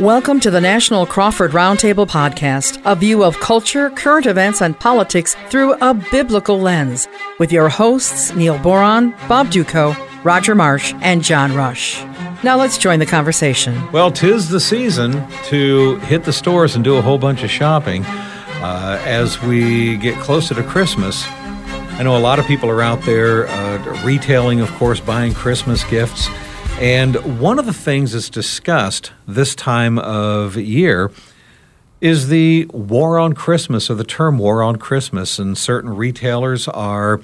Welcome to the National Crawford Roundtable Podcast, a view of culture, current events, and politics through a biblical lens, with your hosts Neil Boron, Bob Dutko, Roger Marsh, and John Rush. Now let's join the conversation. Well, tis the season to hit the stores and do a whole bunch of shopping uh, as we get closer to Christmas. I know a lot of people are out there uh, retailing, of course, buying Christmas gifts. And one of the things that's discussed this time of year is the war on Christmas or the term war on Christmas. And certain retailers are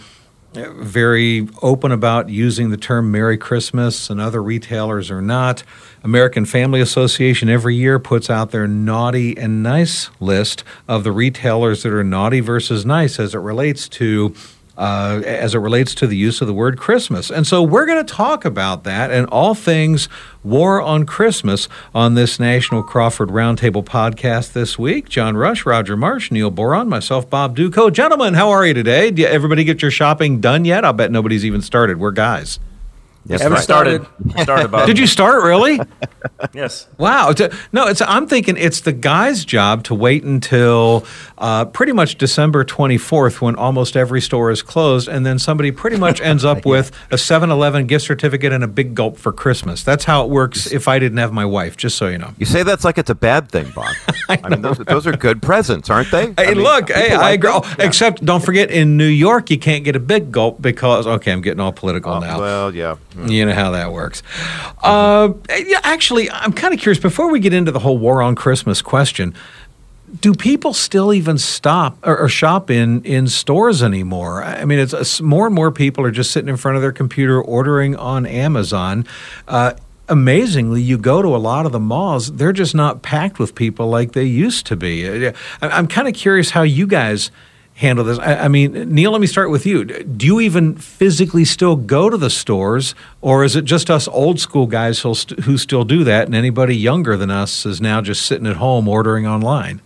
very open about using the term Merry Christmas, and other retailers are not. American Family Association every year puts out their naughty and nice list of the retailers that are naughty versus nice as it relates to uh, as it relates to the use of the word Christmas. And so we're going to talk about that and all things War on Christmas on this National Crawford Roundtable podcast this week. John Rush, Roger Marsh, Neil Boron, myself, Bob Dutko. Gentlemen, how are you today? Did everybody get your shopping done yet? I'll bet nobody's even started. We're guys. Yes, Haven't started. started Bob. Did you start really? yes. Wow. No, it's. I'm thinking it's the guy's job to wait until uh, pretty much December 24th, when almost every store is closed, and then somebody pretty much ends up yeah. with a 7-Eleven gift certificate and a big gulp for Christmas. That's how it works. If I didn't have my wife, just so you know. You say that's like it's a bad thing, Bob. I, I mean, those, those, are good presents, aren't they? Hey, I mean, look, hey, like I agree. Oh, yeah. Except, don't forget, in New York, you can't get a big gulp because. Okay, I'm getting all political oh, now. Well, yeah. You know how that works. Uh, yeah, actually, I'm kind of curious. Before we get into the whole war on Christmas question, do people still even stop or, or, shop in in stores anymore? I mean, it's, it's, more and more people are just sitting in front of their computer ordering on Amazon. Uh, amazingly, you go to a lot of the malls; they're just not packed with people like they used to be. I'm kind of curious how you guys handle this? I, I, mean, Neil, let me start with you. Do you even physically still go to the stores, or is it just us old school guys who, st- who still do that, and anybody younger than us is now just sitting at home ordering online?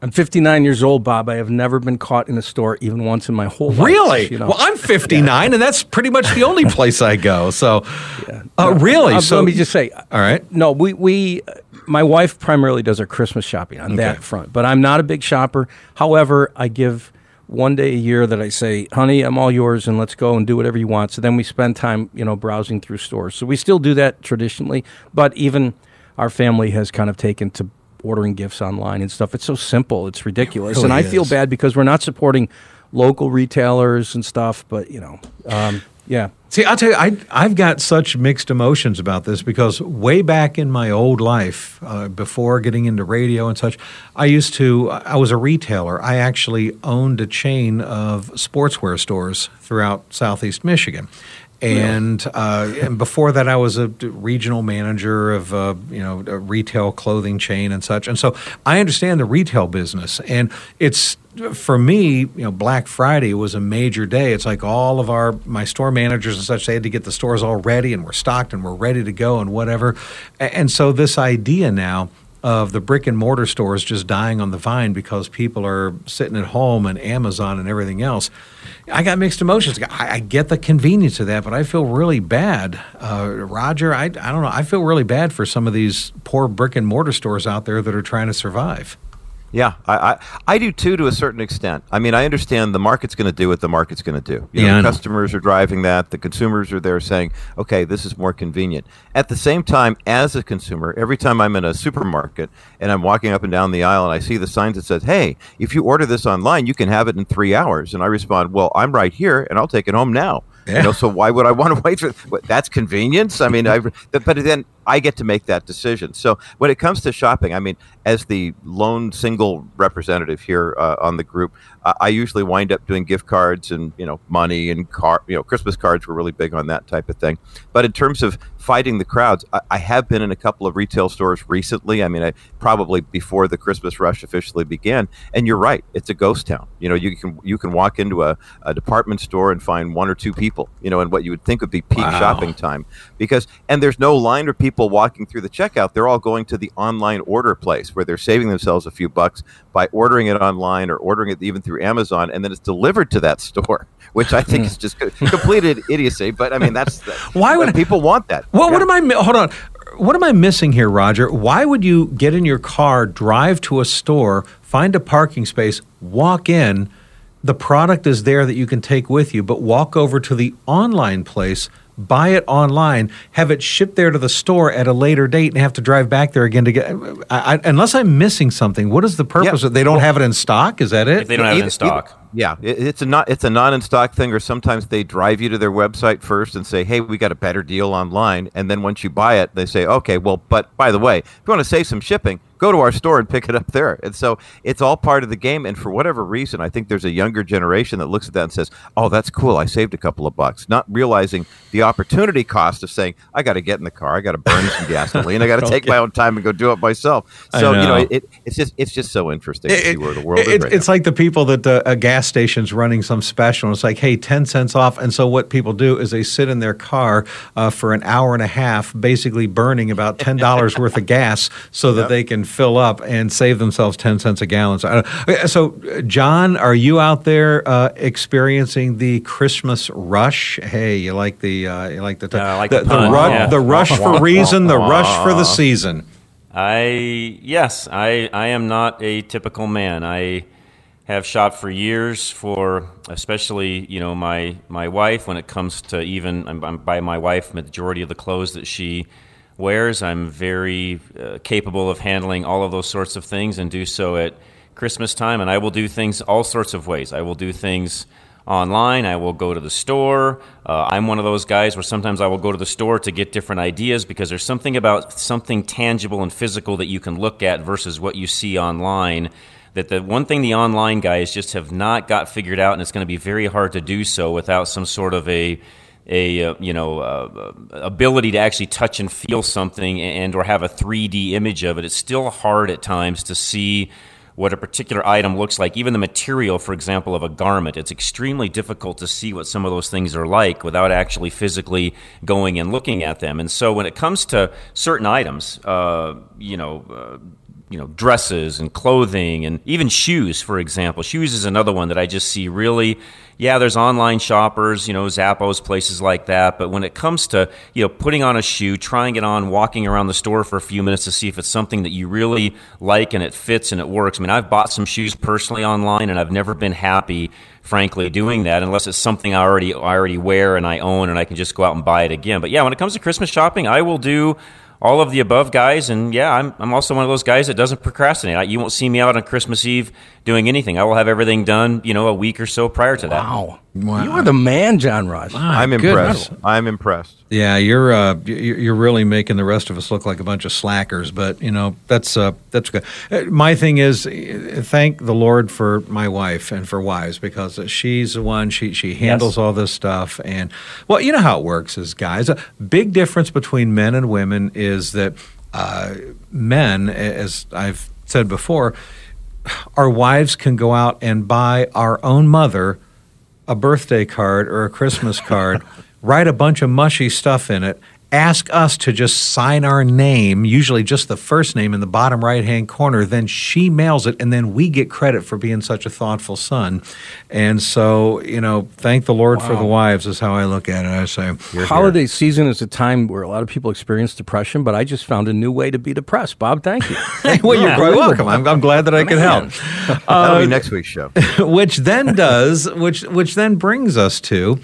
I'm 59 years old, Bob. I have never been caught in a store even once in my whole life. Really? You know? Well, I'm 59, yeah. and that's pretty much the only place I go. So, yeah. uh, really? Uh, so let me just say, all right. No, we we my wife primarily does our Christmas shopping on okay. that front, but I'm not a big shopper. However, I give one day a year that I say, "Honey, I'm all yours, and let's go and do whatever you want." So then we spend time, you know, browsing through stores. So we still do that traditionally, but even our family has kind of taken to ordering gifts online and stuff. It's so simple. It's ridiculous. It really and I is. feel bad because we're not supporting local retailers and stuff, but you know, um, yeah. See, I'll tell you, I, I've got such mixed emotions about this because way back in my old life, uh, before getting into radio and such, I used to, I was a retailer. I actually owned a chain of sportswear stores throughout southeast Michigan. And uh, and before that, I was a regional manager of uh, you know a retail clothing chain and such. And so I understand the retail business, and it's for me, you know, Black Friday was a major day. It's like all of our my store managers and such they had to get the stores all ready and we're stocked and we're ready to go and whatever. And so this idea now of the brick and mortar stores just dying on the vine because people are sitting at home and Amazon and everything else. I got mixed emotions. I, I get the convenience of that, but I feel really bad. Uh, Roger, I, I don't know. I feel really bad for some of these poor brick and mortar stores out there that are trying to survive. Yeah, I, I, I, do too to a certain extent. I mean, I understand the market's going to do what the market's going to do. You yeah, know, the customers are driving that. The consumers are there saying, okay, this is more convenient. At the same time, as a consumer, every time I'm in a supermarket and I'm walking up and down the aisle and I see the signs that says, hey, if you order this online, you can have it in three hours. And I respond, well, I'm right here and I'll take it home now. Yeah. You know, so why would I want to wait for that's convenience? I mean, I, but then I get to make that decision. So when it comes to shopping, I mean, as the lone single representative here uh, on the group, uh, I usually wind up doing gift cards and you know money and car, you know, Christmas cards were really big on that type of thing. But in terms of fighting the crowds, I, I have been in a couple of retail stores recently. I mean, I probably before the Christmas rush officially began. And you're right, it's a ghost town. You know, you can you can walk into a, a department store and find one or two people. You know, in what you would think would be peak wow. shopping time because and there's no line of people walking through the checkout. They're all going to the online order place where they're saving themselves a few bucks by ordering it online or ordering it even through Amazon, and then it's delivered to that store, which I think hmm. is just completed idiocy. But I mean, that's, why would people want that? Well, yeah. what am I? Hold on what am I missing here, Roger? Why would you get in your car, drive to a store, find a parking space, walk in? The product is there that you can take with you, but walk over to the online place buy it online, have it shipped there to the store at a later date, and have to drive back there again to get. I, I, unless I'm missing something, what is the purpose? Yeah. They don't well, have it in stock. Is that it? If they don't have it in stock. Yeah, it's a not it's a not in stock thing, or sometimes they drive you to their website first and say, "Hey, we got a better deal online," and then once you buy it, they say, "Okay, well, but by the way, if you want to save some shipping, go to our store and pick it up there." And so it's all part of the game. And for whatever reason, I think there's a younger generation that looks at that and says, "Oh, that's cool. I saved a couple of bucks," not realizing the opportunity cost of saying, "I got to get in the car, I got to burn some gasoline, I got to take my own time and go do it myself." So know. you know, it, it's just it's just so interesting it, to see where the world it, is. Right it's now. like the people that uh, a gas station's running running some special. And it's like, hey, 10 cents off. And so what people do is they sit in their car uh, for an hour and a half, basically burning about $10 worth of gas so that yep. they can fill up and save themselves 10 cents a gallon. So, so John, are you out there uh, experiencing the Christmas rush? Hey, you like the, uh, you like the, t- like the, the, the, ru- yeah. the rush for reason, the rush for the season. I yes, I I am not a typical man. I have shopped for years for especially you know my my wife when it comes to even I'm, I'm by my wife majority of the clothes that she wears. I'm very uh, capable of handling all of those sorts of things and do so at Christmas time. And I will do things all sorts of ways. I will do things online. I will go to the store. Uh, I'm one of those guys where sometimes I will go to the store to get different ideas because there's something about something tangible and physical that you can look at versus what you see online that the one thing the online guys just have not got figured out, and it's going to be very hard to do so without some sort of a a uh, you know uh, ability to actually touch and feel something and or have a 3D image of it. It's still hard at times to see what a particular item looks like. Even the material, for example, of a garment, it's extremely difficult to see what some of those things are like without actually physically going and looking at them. And so when it comes to certain items, uh, you know uh, you know dresses and clothing and even shoes for example. Shoes is another one that i just see really yeah there's online shoppers you know zappos places like that. But when it comes to you know putting on a shoe trying it on walking around the store for a few minutes to see if it's something that you really like and it fits and it works. I mean i've bought some shoes personally online and i've never been happy frankly doing that unless it's something i already i already wear and i own and i can just go out and buy it again. But yeah when it comes to christmas shopping i will do all of the above guys. And yeah, I'm, I'm also one of those guys that doesn't procrastinate. I, you won't see me out on Christmas Eve doing anything. I will have everything done, you know, a week or so prior to that. Wow. Wow. You are the man, John Rush. I'm impressed. I'm impressed. Yeah, you're uh, you're really making the rest of us look like a bunch of slackers, but you know that's uh, that's good. Uh, my thing is, uh, thank the Lord for my wife and for wives because she's the one she she handles yes. all this stuff, and well, you know how it works as guys. A big difference between men and women is that uh, men, as I've said before, our wives can go out and buy our own mother a birthday card or a Christmas card. write a bunch of mushy stuff in it, ask us to just sign our name, usually just the first name in the bottom right hand corner. Then she mails it, and then we get credit for being such a thoughtful son. And so, you know, thank the Lord wow. for the wives, is how I look at it. I say, holiday here. season is a time where a lot of people experience depression, but I just found a new way to be depressed. Bob, thank you. hey, well, you're quite welcome. I'm, I'm, glad that I could help. That'll uh, be next week's show. which then does, which which then brings us to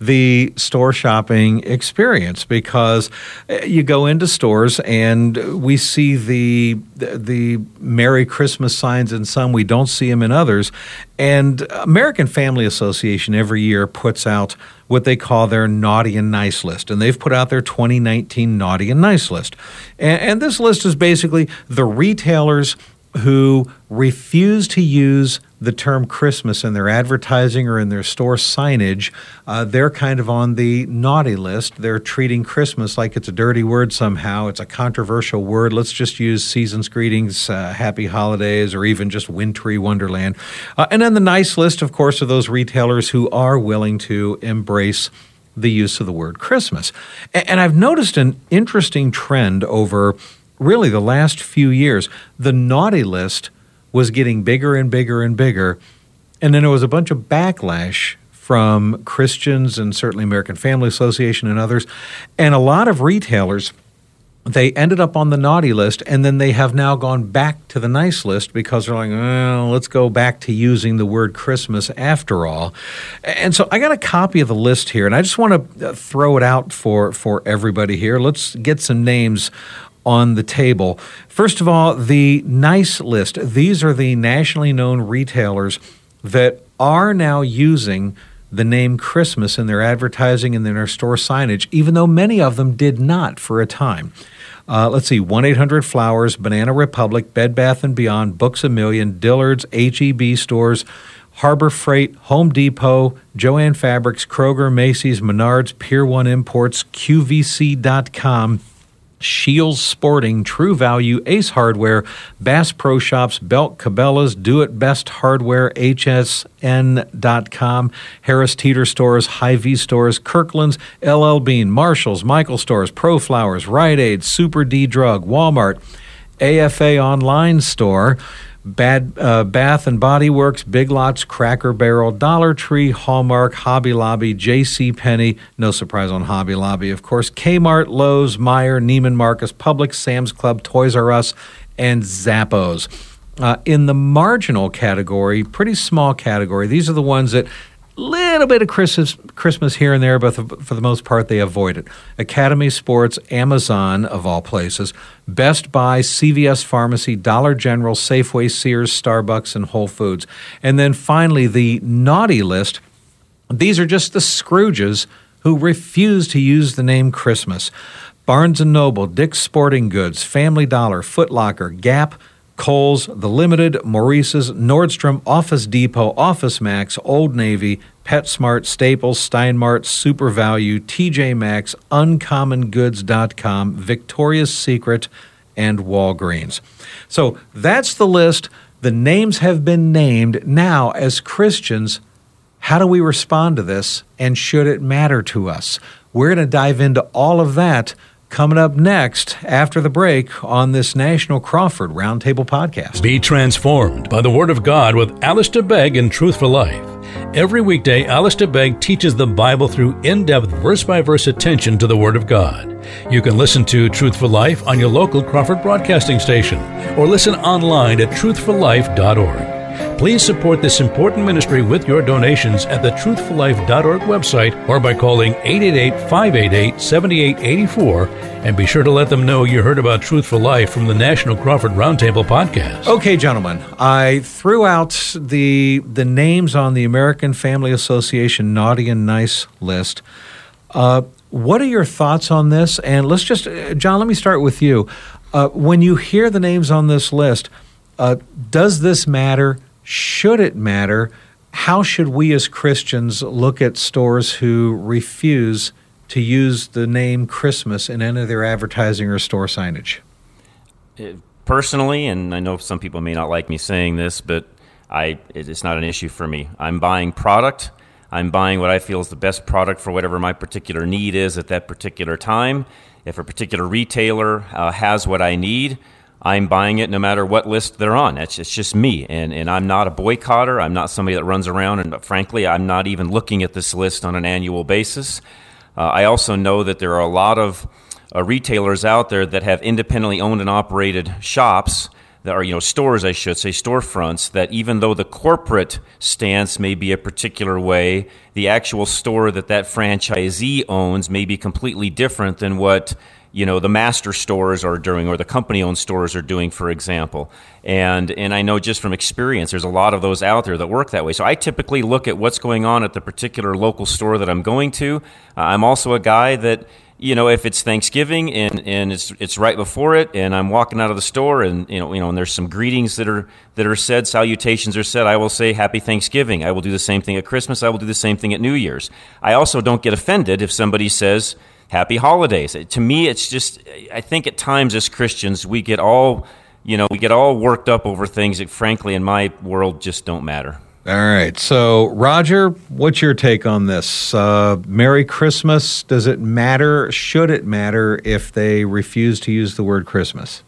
the store shopping experience because uh, you go into stores and we see the the Merry Christmas signs in some, we don't see them in others. And American Family Association every year puts out what they call their naughty and nice list. And they've put out their 2019 naughty and nice list. And, and this list is basically the retailers who refuse to use the term Christmas in their advertising or in their store signage, uh, they're kind of on the naughty list. They're treating Christmas like it's a dirty word somehow. It's a controversial word. Let's just use season's greetings, uh, happy holidays, or even just wintry wonderland. Uh, and then the nice list, of course, of those retailers who are willing to embrace the use of the word Christmas. And, and I've noticed an interesting trend over really the last few years, the naughty list was getting bigger and bigger and bigger. And then there was a bunch of backlash from Christians and certainly American Family Association and others. And a lot of retailers they ended up on the naughty list and then they have now gone back to the nice list because they're like, well, let's go back to using the word Christmas after all. And so I got a copy of the list here and I just want to uh, throw it out for, for everybody here. Let's get some names on the table. First of all, the nice list. These are the nationally known retailers that are now using the name Christmas in their advertising and in their store signage, even though many of them did not for a time. Uh, let's see, 1 800 Flowers, Banana Republic, Bed Bath & Beyond, Books A Million, Dillard's, HEB stores, Harbor Freight, Home Depot, Joann Fabrics, Kroger, Macy's, Menards, Pier 1 Imports, QVC.com, Scheels Sporting, True Value, Ace Hardware, Bass Pro Shops, Belk, Cabela's, Do It Best Hardware, HSN.com, Harris Teeter Stores, Hy-Vee Stores, Kirkland's, LL Bean, Marshalls, Michael Stores, Pro Flowers, Rite Aid, Super D Drug, Walmart, AFA Online Store, Bad uh, Bath and Body Works, Big Lots, Cracker Barrel, Dollar Tree, Hallmark, Hobby Lobby, J.C. Penney. No surprise on Hobby Lobby, of course. Kmart, Lowe's, Meijer, Neiman Marcus, Publix, Sam's Club, Toys R Us, and Zappos. Uh, in the marginal category, pretty small category, these are the ones that little bit of Christmas, Christmas here and there, but for the most part, they avoid it. Academy Sports, Amazon, of all places, Best Buy, CVS Pharmacy, Dollar General, Safeway, Sears, Starbucks, and Whole Foods. And then finally, the naughty list. These are just the Scrooges who refuse to use the name Christmas. Barnes & Noble, Dick's Sporting Goods, Family Dollar, Foot Locker, Gap, Kohl's, The Limited, Maurice's, Nordstrom, Office Depot, Office Max, Old Navy, PetSmart, Staples, Steinmart, Super Value, TJ Maxx, UncommonGoods.com, Victoria's Secret, and Walgreens. So that's the list. The names have been named. Now, as Christians, how do we respond to this, and should it matter to us? We're going to dive into all of that coming up next after the break on this National Crawford Roundtable podcast. Be transformed by the Word of God with Alistair Begg and Truth for Life. Every weekday, Alistair Begg teaches the Bible through in depth, verse by verse attention to the Word of God. You can listen to Truth for Life on your local Crawford broadcasting station or listen online at truthforlife.org. Please support this important ministry with your donations at the truthforlife.org website or by calling 888-588-7884 and be sure to let them know you heard about Truth for Life from the National Crawford Roundtable podcast. Okay, gentlemen, I threw out the the names on the American Family Association naughty and nice list. Uh, what are your thoughts on this? And let's just, uh, John, let me start with you. Uh, when you hear the names on this list, uh, does this matter? Should it matter, how should we as Christians look at stores who refuse to use the name Christmas in any of their advertising or store signage? Uh, personally, and I know some people may not like me saying this, but I, it's not an issue for me. I'm buying product. I'm buying what I feel is the best product for whatever my particular need is at that particular time. If a particular retailer uh, has what I need, I'm buying it no matter what list they're on. It's, it's just me. And, and I'm not a boycotter. I'm not somebody that runs around. And frankly, I'm not even looking at this list on an annual basis. Uh, I also know that there are a lot of uh, retailers out there that have independently owned and operated shops that are, you know, stores, I should say, storefronts, that even though the corporate stance may be a particular way, the actual store that that franchisee owns may be completely different than what you know the master stores are doing or the company owned stores are doing for example. And and I know just from experience there's a lot of those out there that work that way. So I typically look at what's going on at the particular local store that I'm going to. Uh, I'm also a guy that you know if it's Thanksgiving and and it's it's right before it and I'm walking out of the store and you know you know and there's some greetings that are that are said salutations are said I will say happy Thanksgiving. I will do the same thing at Christmas. I will do the same thing at New Year's. I also don't get offended if somebody says happy holidays. To me, it's just, I think at times as Christians, we get all, you know, we get all worked up over things that, frankly, in my world, just don't matter. All right. So, Roger, what's your take on this? Uh, Merry Christmas. Does it matter? Should it matter if they refuse to use the word Christmas?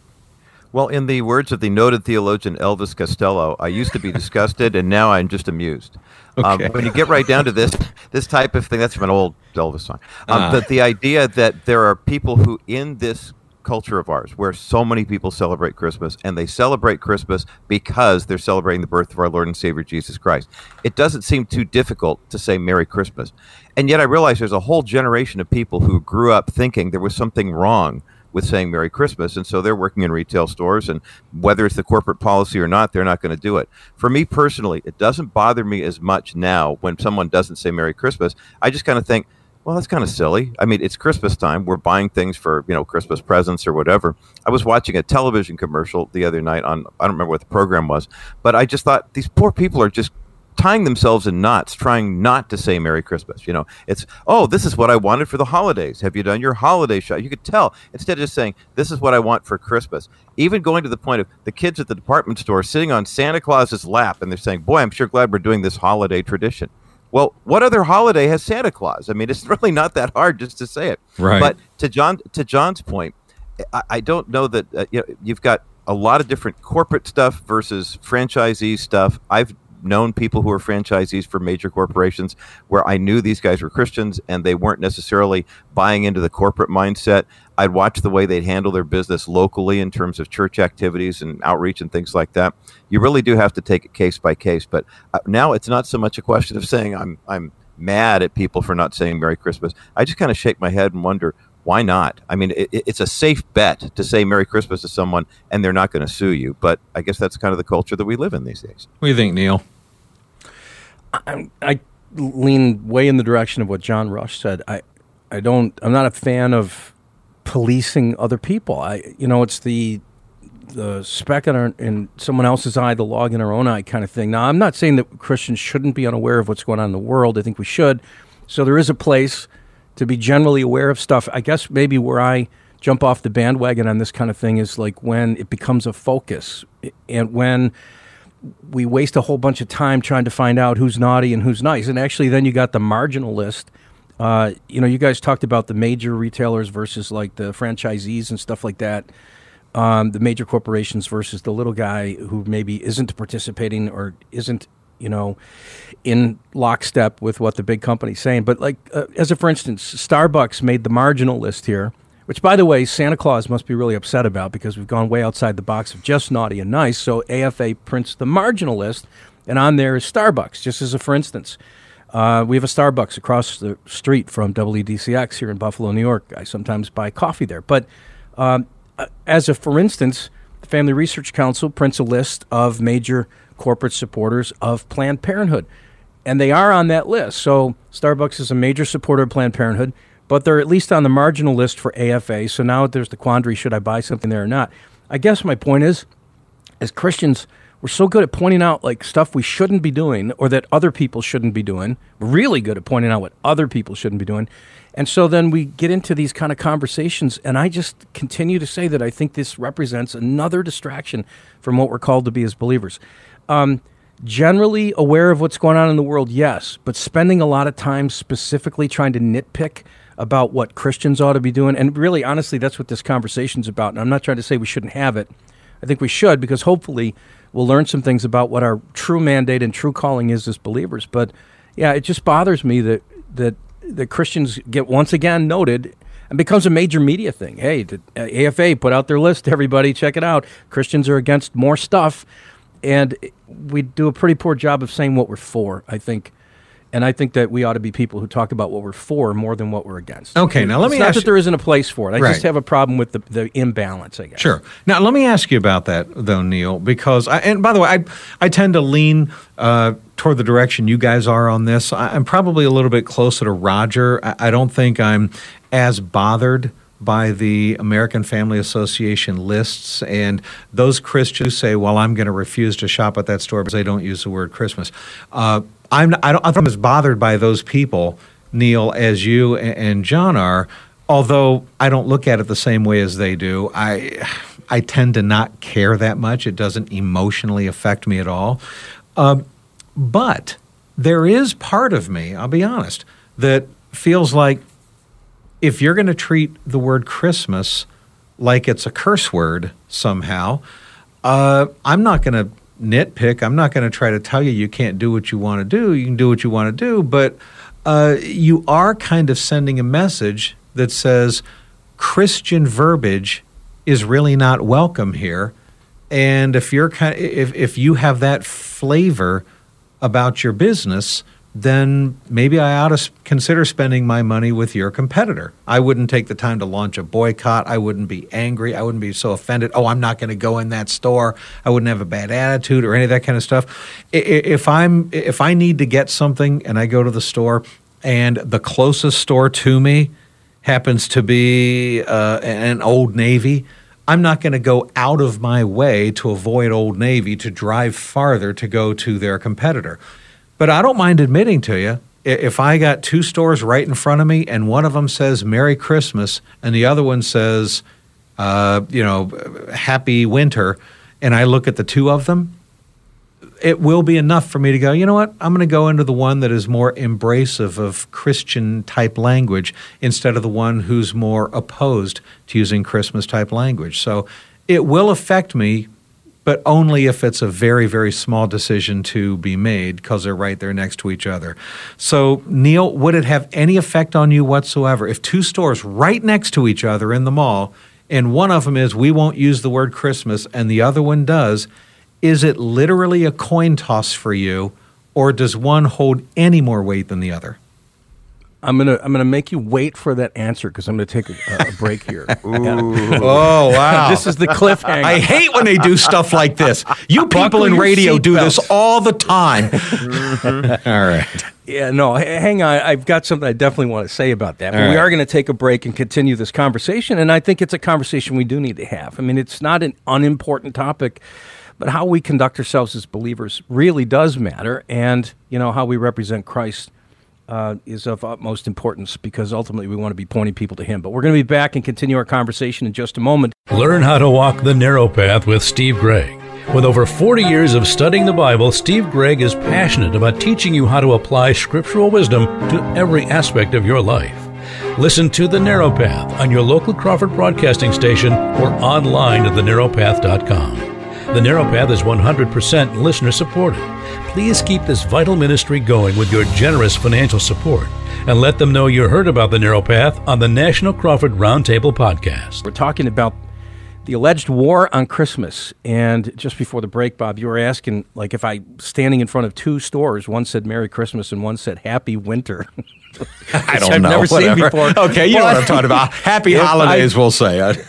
Well, in the words of the noted theologian Elvis Costello, I used to be disgusted, and now I'm just amused. Um, okay. Um, when you get right down to this, this type of thing, that's from an old Elvis song. Um, uh. But the idea that there are people who, in this culture of ours where so many people celebrate Christmas and they celebrate Christmas because they're celebrating the birth of our Lord and Savior Jesus Christ. It doesn't seem too difficult to say Merry Christmas. And yet I realize there's a whole generation of people who grew up thinking there was something wrong with saying Merry Christmas. And so they're working in retail stores, and whether it's the corporate policy or not, they're not going to do it. For me personally, it doesn't bother me as much now when someone doesn't say Merry Christmas. I just kind of think, well, that's kind of silly. I mean, it's Christmas time. We're buying things for, you know, Christmas presents or whatever. I was watching a television commercial the other night on, I don't remember what the program was, but I just thought these poor people are just tying themselves in knots trying not to say merry christmas you know it's oh this is what i wanted for the holidays have you done your holiday shop you could tell instead of just saying this is what i want for christmas even going to the point of the kids at the department store sitting on santa claus's lap and they're saying boy i'm sure glad we're doing this holiday tradition well, what other holiday has Santa Claus? I mean, it's really not that hard just to say it. Right. But to John to John's point, I, I don't know that uh, you know, you've got a lot of different corporate stuff versus franchisee stuff. I've known people who are franchisees for major corporations where I knew these guys were Christians and they weren't necessarily buying into the corporate mindset. I'd watch the way they'd handle their business locally in terms of church activities and outreach and things like that. You really do have to take it case by case. But uh, now it's not so much a question of saying I'm I'm mad at people for not saying Merry Christmas. I just kind of shake my head and wonder why not? I mean, it, it's a safe bet to say Merry Christmas to someone and they're not going to sue you. But I guess that's kind of the culture that we live in these days. What do you think, Neil? I, I lean way in the direction of what John Rush said. I, I don't. I'm not a fan of policing other people. I, you know, it's the the speck in, our, in someone else's eye, the log in our own eye kind of thing. Now, I'm not saying that Christians shouldn't be unaware of what's going on in the world. I think we should. So there is a place to be generally aware of stuff. I guess maybe where I jump off the bandwagon on this kind of thing is like when it becomes a focus and when we waste a whole bunch of time trying to find out who's naughty and who's nice. And actually, then you got the marginal list. Uh, you know, you guys talked about the major retailers versus like the franchisees and stuff like that. Um, the major corporations versus the little guy who maybe isn't participating or isn't, you know, in lockstep with what the big company's saying. But like, uh, as a for instance, Starbucks made the marginal list here which, by the way, Santa Claus must be really upset about because we've gone way outside the box of just naughty and nice. So AFA prints the marginal list, and on there is Starbucks, just as a for instance. Uh, we have a Starbucks across the street from WDCX here in Buffalo, New York. I sometimes buy coffee there. But um, uh, as a for instance, the Family Research Council prints a list of major corporate supporters of Planned Parenthood. And they are on that list. So Starbucks is a major supporter of Planned Parenthood but they're at least on the marginal list for AFA. So now there's the quandary should I buy something there or not? I guess my point is, as Christians, we're so good at pointing out like stuff we shouldn't be doing or that other people shouldn't be doing. We're really good at pointing out what other people shouldn't be doing. And so then we get into these kind of conversations, and I just continue to say that I think this represents another distraction from what we're called to be as believers. Um, generally aware of what's going on in the world, yes, but spending a lot of time specifically trying to nitpick about what Christians ought to be doing. And really, honestly, that's what this conversation's about. And I'm not trying to say we shouldn't have it. I think we should because hopefully we'll learn some things about what our true mandate and true calling is as believers. But yeah, it just bothers me that that that Christians get once again noted and becomes a major media thing. Hey, the uh, AFA put out their list. Everybody, check it out. Christians are against more stuff, and we do a pretty poor job of saying what we're for. I think and I think that we ought to be people who talk about what we're for more than what we're against. Okay, now let it's me not ask that you- there isn't a place for it. I Right. just have a problem with the, the imbalance. I guess. Sure. Now, let me ask you about that, though, Neil, because, I, and by the way, I, I tend to lean uh, toward the direction you guys are on this. I, I'm probably a little bit closer to Roger. I, I don't think I'm as bothered by the American Family Association lists and those Christians who say, well, I'm going to refuse to shop at that store because they don't use the word Christmas. Uh, I'm, I don't, I'm as bothered by those people, Neil, as you and, and John are although I don't look at it the same way as they do, I I tend to not care that much. It doesn't emotionally affect me at all. Um, but there is part of me, I'll be honest, that feels like if you're going to treat the word Christmas like it's a curse word somehow, uh, I'm not going to nitpick. I'm not going to try to tell you you can't do what you want to do. You can do what you want to do, but uh, you are kind of sending a message that says Christian verbiage is really not welcome here. And if you're kind if if you have that flavor about your business, then maybe I ought to consider spending my money with your competitor. I wouldn't take the time to launch a boycott. I wouldn't be angry. I wouldn't be so offended. Oh, I'm not going to go in that store. I wouldn't have a bad attitude or any of that kind of stuff. If I'm if I need to get something and I go to the store and the closest store to me happens to be uh, an Old Navy. I'm not going to go out of my way to avoid Old Navy to drive farther to go to their competitor. But I don't mind admitting to you, if I got two stores right in front of me and one of them says Merry Christmas and the other one says, uh, you know, Happy Winter, and I look at the two of them, it will be enough for me to go, you know what, I'm going to go into the one that is more embracive of Christian type language instead of the one who's more opposed to using Christmas type language. So it will affect me but only if it's a very, very small decision to be made because they're right there next to each other. So, Neil, would it have any effect on you whatsoever if two stores right next to each other in the mall, and one of them is we won't use the word Christmas, and the other one does? Is it literally a coin toss for you, or does one hold any more weight than the other? I'm gonna I'm gonna make you wait for that answer because I'm gonna take a, a break here. oh wow! this is the cliffhanger. I hate when they do stuff like this. You people in radio do this all the time. Mm-hmm. all right. Yeah, no, hang on. I've got something I definitely want to say about that. But right. we are going to take a break and continue this conversation, and I think it's a conversation we do need to have. I mean, it's not an unimportant topic but how we conduct ourselves as believers really does matter and you know how we represent christ uh, is of utmost importance because ultimately we want to be pointing people to Him. But we're going to be back and continue our conversation in just a moment. Learn how to walk the narrow path with Steve Gregg. With over 40 years of studying the Bible, Steve Gregg is passionate about teaching you how to apply scriptural wisdom to every aspect of your life. Listen to The Narrow Path on your local Crawford broadcasting station or online at thenarrowpath.com. The Narrow Path is 100% listener supported. Please keep this vital ministry going with your generous financial support and let them know you heard about the Narrow Path on the National Crawford Roundtable podcast. We're talking about the alleged war on Christmas. And just before the break, Bob, you were asking, like, if I standing in front of two stores, one said Merry Christmas and one said Happy Winter. I don't I've know. never Whatever. seen before. Okay, you well, know what I'm talking about. Happy holidays, I, we'll say.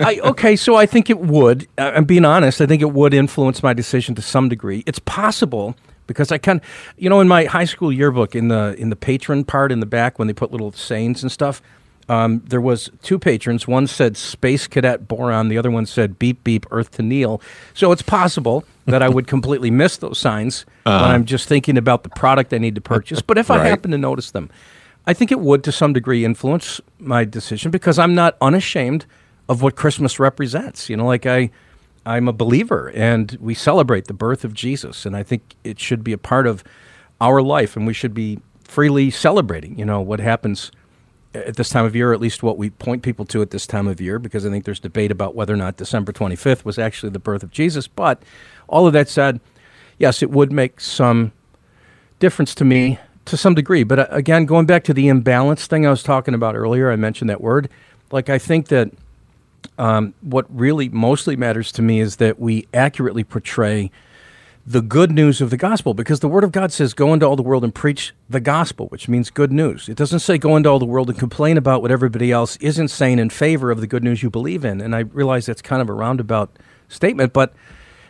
I, okay, so I think it would. I'm being honest. I think it would influence my decision to some degree. It's possible because I can, you know, in my high school yearbook, in the in the patron part in the back, when they put little sayings and stuff, um, there was two patrons. One said "Space Cadet Boron," the other one said "Beep Beep Earth to Neil." So it's possible that I would completely miss those signs uh-huh. when I'm just thinking about the product I need to purchase. But if right. I happen to notice them, I think it would to some degree influence my decision because I'm not unashamed of what Christmas represents. You know, like I, I'm a believer, and we celebrate the birth of Jesus, and I think it should be a part of our life, and we should be freely celebrating. You know what happens at this time of year, or at least what we point people to at this time of year, because I think there's debate about whether or not December 25th was actually the birth of Jesus. But all of that said, yes, it would make some difference to me to some degree. But uh, again, going back to the imbalance thing I was talking about earlier, I mentioned that word. Like I think that um, what really mostly matters to me is that we accurately portray the good news of the gospel because the word of God says, Go into all the world and preach the gospel, which means good news. It doesn't say go into all the world and complain about what everybody else isn't saying in favor of the good news you believe in. And I realize that's kind of a roundabout statement, but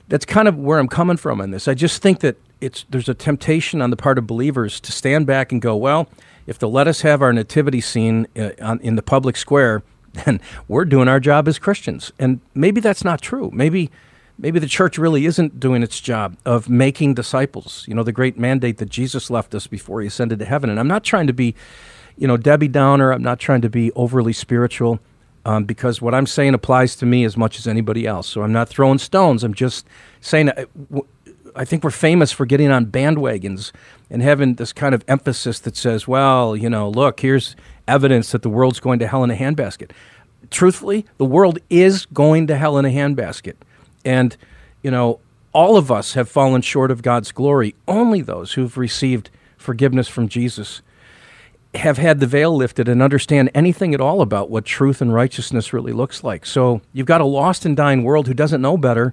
that's kind of where I'm coming from in this. I just think that it's there's a temptation on the part of believers to stand back and go, Well, if they'll let us have our nativity scene uh, in the public square, then we're doing our job as Christians. And maybe that's not true. Maybe maybe the church really isn't doing its job of making disciples. You know, the great mandate that Jesus left us before he ascended to heaven. And I'm not trying to be, you know, Debbie Downer. I'm not trying to be overly spiritual. Um, because what I'm saying applies to me as much as anybody else. So I'm not throwing stones. I'm just saying uh, I think we're famous for getting on bandwagons and having this kind of emphasis that says, well, you know, look, here's evidence that the world's going to hell in a handbasket. Truthfully, the world is going to hell in a handbasket. And, you know, all of us have fallen short of God's glory. Only those who've received forgiveness from Jesus have had the veil lifted and understand anything at all about what truth and righteousness really looks like. So you've got a lost and dying world who doesn't know better,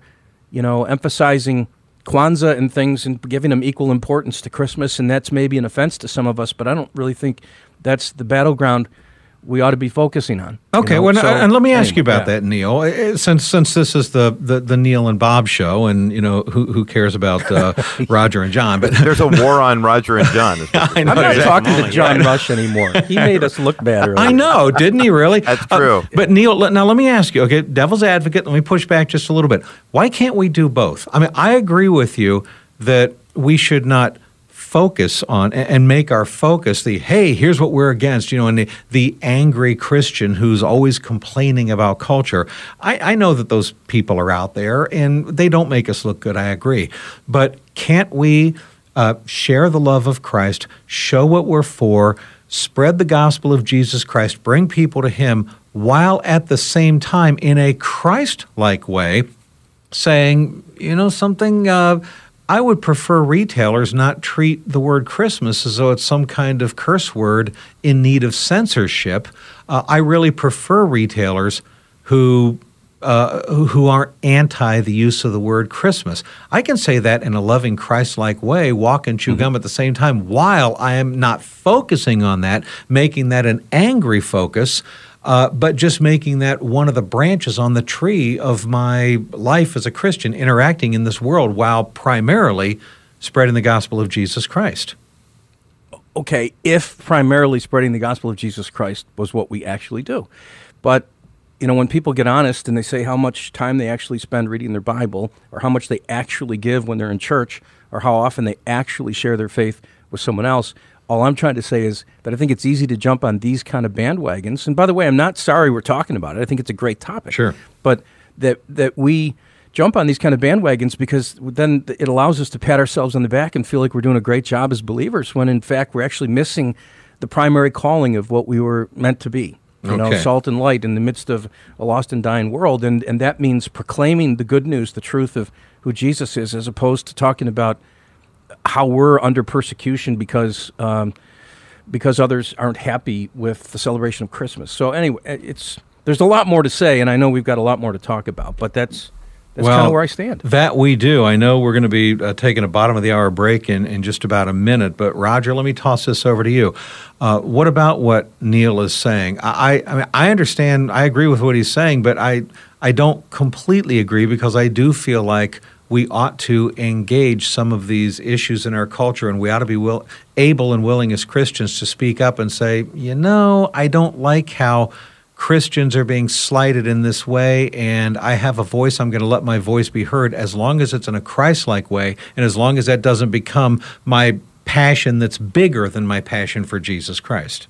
you know, emphasizing Kwanzaa and things and giving them equal importance to Christmas, and that's maybe an offense to some of us, but I don't really think that's the battleground we ought to be focusing on. Okay, you know? well, So, and let me ask anyway, you about yeah. that, Neil. Uh, Since since this is the, the, the Neil and Bob show, and you know who who cares about uh, Roger and John, but There's a war on Roger and John. I know I'm not exactly. talking to John Rush anymore. He made us look bad earlier. I know, didn't he really? That's Uh, true. but Neil, let- now let me ask you. Okay, devil's advocate. Let me push back just a little bit. Why can't we do both? I mean, I agree with you that we should not focus on and make our focus the hey here's what we're against you know and the, the angry christian who's always complaining about culture I, I know that those people are out there and they don't make us look good i agree but can't we uh, share the love of christ show what we're for spread the gospel of jesus christ bring people to him while at the same time in a christ-like way saying, you know, something. Uh, I would prefer retailers not treat the word Christmas as though it's some kind of curse word in need of censorship. Uh, I really prefer retailers who. Uh, who- who aren't anti the use of the word Christmas. I can say that in a loving Christ like way, walk and chew gum at the same time, while I am not focusing on that, making that an angry focus, uh, but just making that one of the branches on the tree of my life as a Christian, interacting in this world while primarily spreading the gospel of Jesus Christ. okay, if primarily spreading the gospel of Jesus Christ was what we actually do. But, you know, when people get honest and they say how much time they actually spend reading their Bible, or how much they actually give when they're in church, or how often they actually share their faith with someone else, all I'm trying to say is that I think it's easy to jump on these kind of bandwagons. And by the way, I'm not sorry we're talking about it. I think it's a great topic. Sure. But that that we jump on these kind of bandwagons because then it allows us to pat ourselves on the back and feel like we're doing a great job as believers when in fact we're actually missing the primary calling of what we were meant to be. You know, Okay. salt and light in the midst of a lost and dying world, and and that means proclaiming the good news, the truth of who Jesus is, as opposed to talking about how we're under persecution because um, because others aren't happy with the celebration of Christmas. So anyway, it's there's a lot more to say, and I know we've got a lot more to talk about, but that's that's kind of where I stand. That we do. I know we're going to be uh, taking a bottom of the hour break in, in just about a minute, but Roger, let me toss this over to you. Uh, what about what Neil is saying? I, I, I, mean, I understand, I agree with what he's saying, but I, I don't completely agree because I do feel like we ought to engage some of these issues in our culture and we ought to be will, able and willing as Christians to speak up and say, you know, I don't like how Christians are being slighted in this way, and I have a voice. I'm going to let my voice be heard as long as it's in a Christ like way, and as long as that doesn't become my passion that's bigger than my passion for Jesus Christ.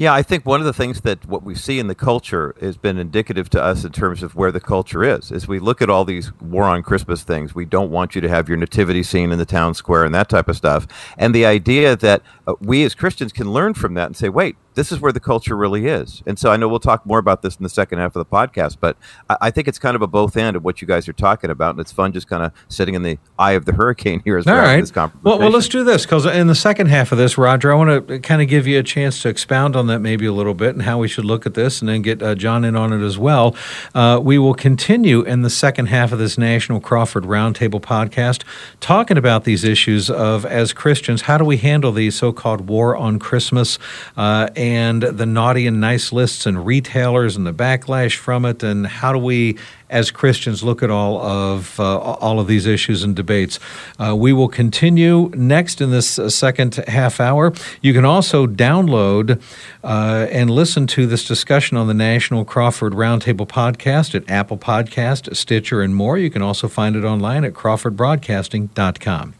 Yeah, I think one of the things that what we see in the culture has been indicative to us in terms of where the culture is. Is we look at all these war on Christmas things. We don't want you to have your nativity scene in the town square and that type of stuff. And the idea that uh, we as Christians can learn from that and say, wait, this is where the culture really is. And so I know we'll talk more about this in the second half of the podcast, but I, I think it's kind of a both end of what you guys are talking about, and it's fun just kind of sitting in the eye of the hurricane here as All we're right. this conversation. Well, well, let's do this because in the second half of this, Roger, I want to kind of give you a chance to expound on that maybe a little bit and how we should look at this, and then get uh, John in on it as well. Uh, we will continue in the second half of this National Crawford Roundtable podcast, talking about these issues of as Christians, how do we handle the so-called war on Christmas uh, and the naughty and nice lists and retailers and the backlash from it, and how do we as Christians look at all of uh, all of these issues and debates. Uh, we will continue next in this uh, second half hour. You can also download uh, and listen to this discussion on the National Crawford Roundtable podcast at Apple Podcast, Stitcher, and more. You can also find it online at crawfordbroadcasting.com.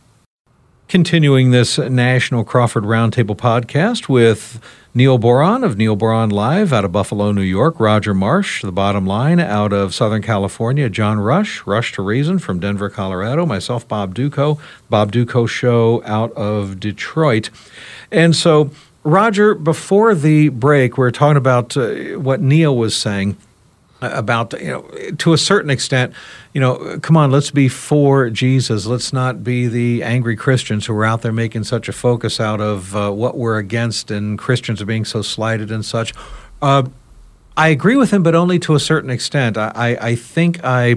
Continuing this National Crawford Roundtable podcast with Neil Boron of Neil Boron Live out of Buffalo, New York, Roger Marsh, The Bottom Line out of Southern California, John Rush, Rush to Reason from Denver, Colorado, myself, Bob Dutko, Bob Dutko Show out of Detroit. And so, Roger, before the break, we are talking about uh, what Neil was saying. About you know to a certain extent you know come on let's be for jesus. Let's not be the angry christians who are out there making such a focus out of uh, what we're against and christians are being so slighted and such. Uh, i agree with him but only to a certain extent. I, I, I think i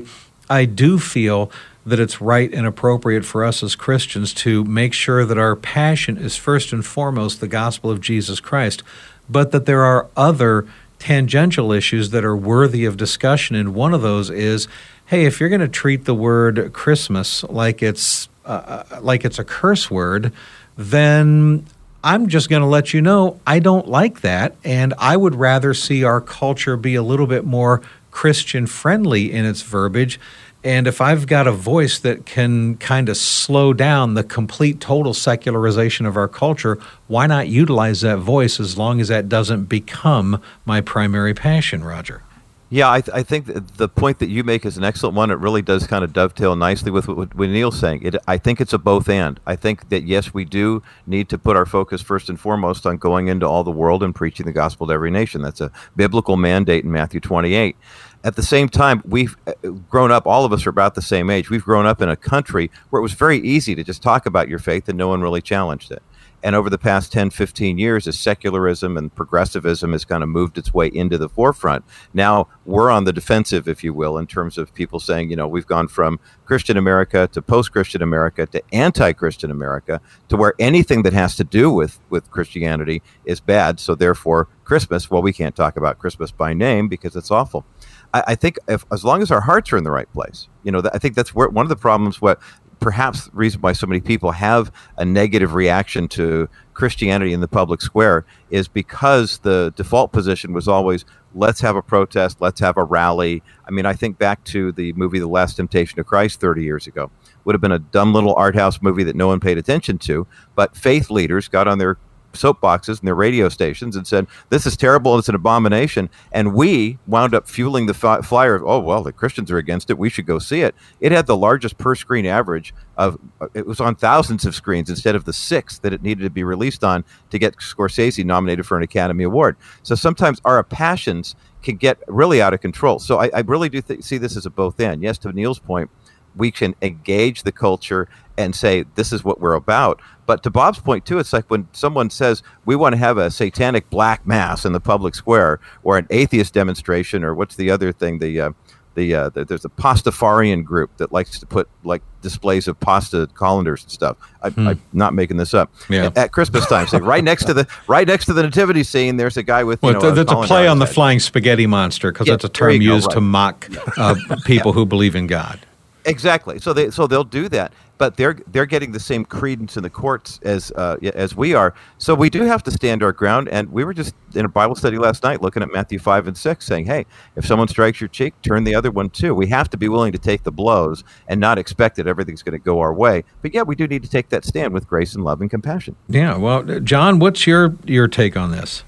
i do feel that it's right and appropriate for us as Christians to make sure that our passion is first and foremost the gospel of Jesus Christ, but that there are other tangential issues that are worthy of discussion. And one of those is hey, if you're going to treat the word Christmas like it's, uh, uh like it's a curse word, then I'm just going to let you know I don't like that. And I would rather see our culture be a little bit more Christian friendly in its verbiage and if I've got a voice that can kind of slow down the complete total secularization of our culture, why not utilize that voice as long as that doesn't become my primary passion, Roger? Yeah, I, th- I think the point that you make is an excellent one. It really does kind of dovetail nicely with what, what Neil's saying. It, I think it's a both and. I think that, yes, we do need to put our focus first and foremost on going into all the world and preaching the gospel to every nation. That's a biblical mandate in Matthew 28 at the same time, we've uh, grown up, all of us are about the same age. We've grown up in a country where it was very easy to just talk about your faith and no one really challenged it. And over the past 10, 15 years, as secularism and progressivism has kind of moved its way into the forefront, now we're on the defensive, if you will, in terms of people saying, you know, we've gone from Christian America to post Christian America to anti Christian America to where anything that has to do with, with Christianity is bad. So therefore, Christmas, well, we can't talk about Christmas by name because it's awful. I, I think if, as long as our hearts are in the right place, you know, I think that's where, one of the problems. What perhaps the reason why so many people have a negative reaction to Christianity in the public square is because the default position was always let's have a protest, let's have a rally. I mean, I think back to the movie The Last Temptation of Christ 30 years ago. Would have been a dumb little art house movie that no one paid attention to, but faith leaders got on their soapboxes and their radio stations and said, This is terrible. It's an abomination. And we wound up fueling the fi- flyer. Of, Oh, well, the Christians are against it. We should go see it. It had the largest per screen average of, uh, it was on thousands of screens instead of the six that it needed to be released on to get Scorsese nominated for an Academy Award. So sometimes our passions can get really out of control. So I, I really do th- see this as a both end. Yes, to Neil's point, we can engage the culture and say this is what we're about. But to Bob's point too, it's like when someone says we want to have a satanic black mass in the public square, or an atheist demonstration, or what's the other thing? The uh, the, uh, the, there's a pastafarian group that likes to put like displays of pasta colanders and stuff. I, am hmm. not making this up. Yeah. At, at Christmas time, so right next to the right next to the nativity scene, there's a guy with. Well, know, that's a, a play on the flying spaghetti monster because yeah, that's a term used go, right. to mock uh, people yeah. who believe in God. Exactly. So they so they'll do that, but they're they're getting the same credence in the courts as uh, as we are. So we do have to stand our ground. And we were just in a Bible study last night looking at Matthew five and six, saying, "Hey, if someone strikes your cheek, turn the other one too." We have to be willing to take the blows and not expect that everything's going to go our way. But yeah, we do need to take that stand with grace and love and compassion. Yeah. Well, John, what's your your take on this?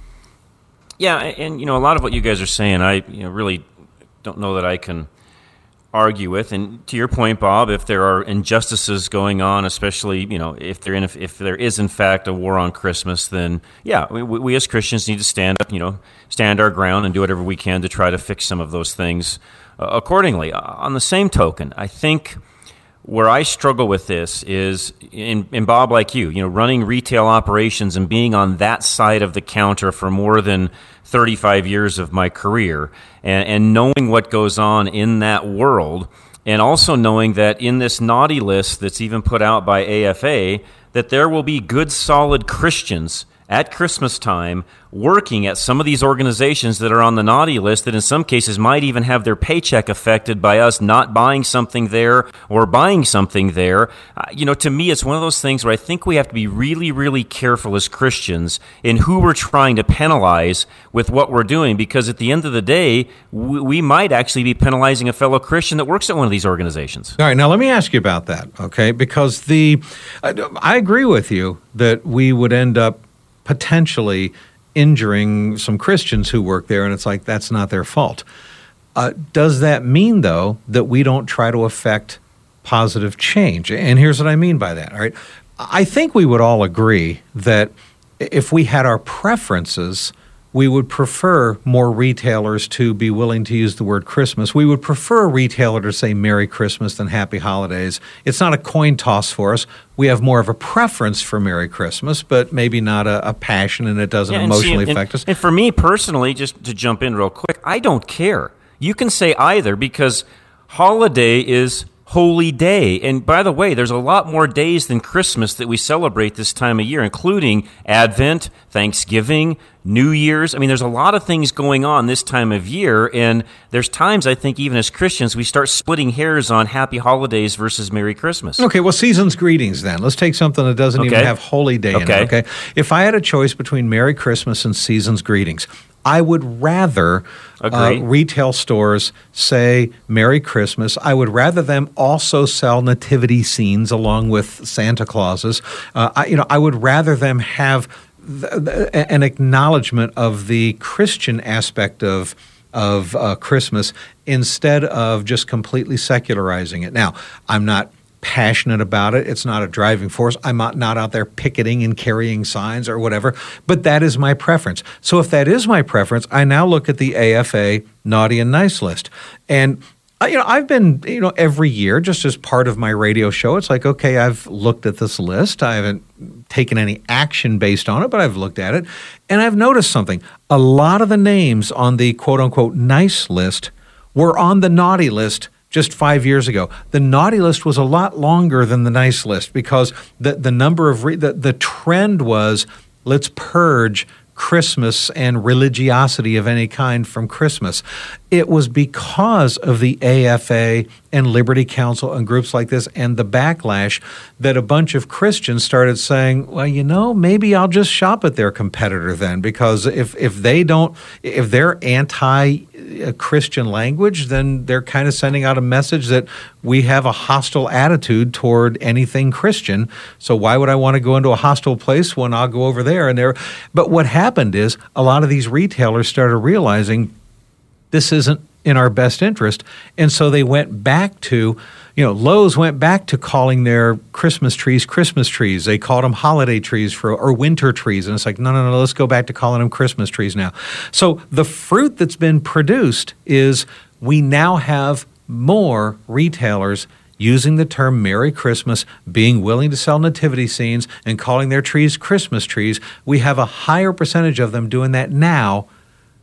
Yeah, and you know, a lot of what you guys are saying, I you know, really don't know that I can argue with. And to your point, Bob, if there are injustices going on, especially you know if there in, if there is in fact a war on Christmas, then yeah, we, we, as Christians need to stand up, you know, stand our ground and do whatever we can to try to fix some of those things uh, accordingly. On the same token, I think where I struggle with this is in, in, Bob, like you, you know, running retail operations and being on that side of the counter for more than 35 years of my career and, and knowing what goes on in that world. And also knowing that in this naughty list that's even put out by AFA, that there will be good, solid Christians at Christmas time working at some of these organizations that are on the naughty list that in some cases might even have their paycheck affected by us not buying something there or buying something there. Uh, you know, to me, it's one of those things where I think we have to be really, really careful as Christians in who we're trying to penalize with what we're doing because at the end of the day, we, we might actually be penalizing a fellow Christian that works at one of these organizations. All right, now let me ask you about that, okay? Because the, I agree with you that we would end up potentially injuring some Christians who work there, and it's like that's not their fault. Uh, does that mean, though, that we don't try to affect positive change? And here's what I mean by that. All right, I think we would all agree that if we had our preferences we would prefer more retailers to be willing to use the word Christmas. We would prefer a retailer to say Merry Christmas than Happy Holidays. It's not a coin toss for us. We have more of a preference for Merry Christmas, but maybe not a, a passion, and it doesn't Yeah, and emotionally see, and- affect us. And for me personally, just to jump in real quick, I don't care. You can say either because holiday is holy day. And by the way, there's a lot more days than Christmas that we celebrate this time of year, including Advent, Thanksgiving, New Year's. I mean, there's a lot of things going on this time of year. And there's times, I think, even as Christians, we start splitting hairs on happy holidays versus Merry Christmas. Okay, well, season's greetings then. Let's take something that doesn't even have holy day in Okay. it. Okay. If I had a choice between Merry Christmas and season's greetings, I would rather uh, retail stores say Merry Christmas. I would rather them also sell nativity scenes along with Santa Clauses. Uh, I, you know, I would rather them have th- th- an acknowledgement of the Christian aspect of of uh, Christmas instead of just completely secularizing it. Now, I'm not passionate about it. It's not a driving force. I'm not, not out there picketing and carrying signs or whatever, but that is my preference. So if that is my preference, I now look at the AFA naughty and nice list. And uh, you know, I've been, you know, every year just as part of my radio show, it's like, okay, I've looked at this list. I haven't taken any action based on it, but I've looked at it and I've noticed something. A lot of the names on the quote unquote nice list were on the naughty list just five years ago. The naughty list was a lot longer than the nice list because the, the number of, re- the, the trend was let's purge Christmas and religiosity of any kind from Christmas. It was because of the AFA and Liberty Counsel and groups like this and the backlash that a bunch of Christians started saying, well, you know, maybe I'll just shop at their competitor then because if, if they don't, if they're anti uh, Christian language, then they're kind of sending out a message that we have a hostile attitude toward anything Christian. So why would I want to go into a hostile place when I'll go over there and there? But what happened is a lot of these retailers started realizing this isn't in our best interest. And so they went back to, you know, Lowe's went back to calling their Christmas trees Christmas trees. They called them holiday trees for or winter trees. And it's like, no, no, no, let's go back to calling them Christmas trees now. So the fruit that's been produced is we now have more retailers using the term Merry Christmas, being willing to sell nativity scenes, and calling their trees Christmas trees. We have a higher percentage of them doing that now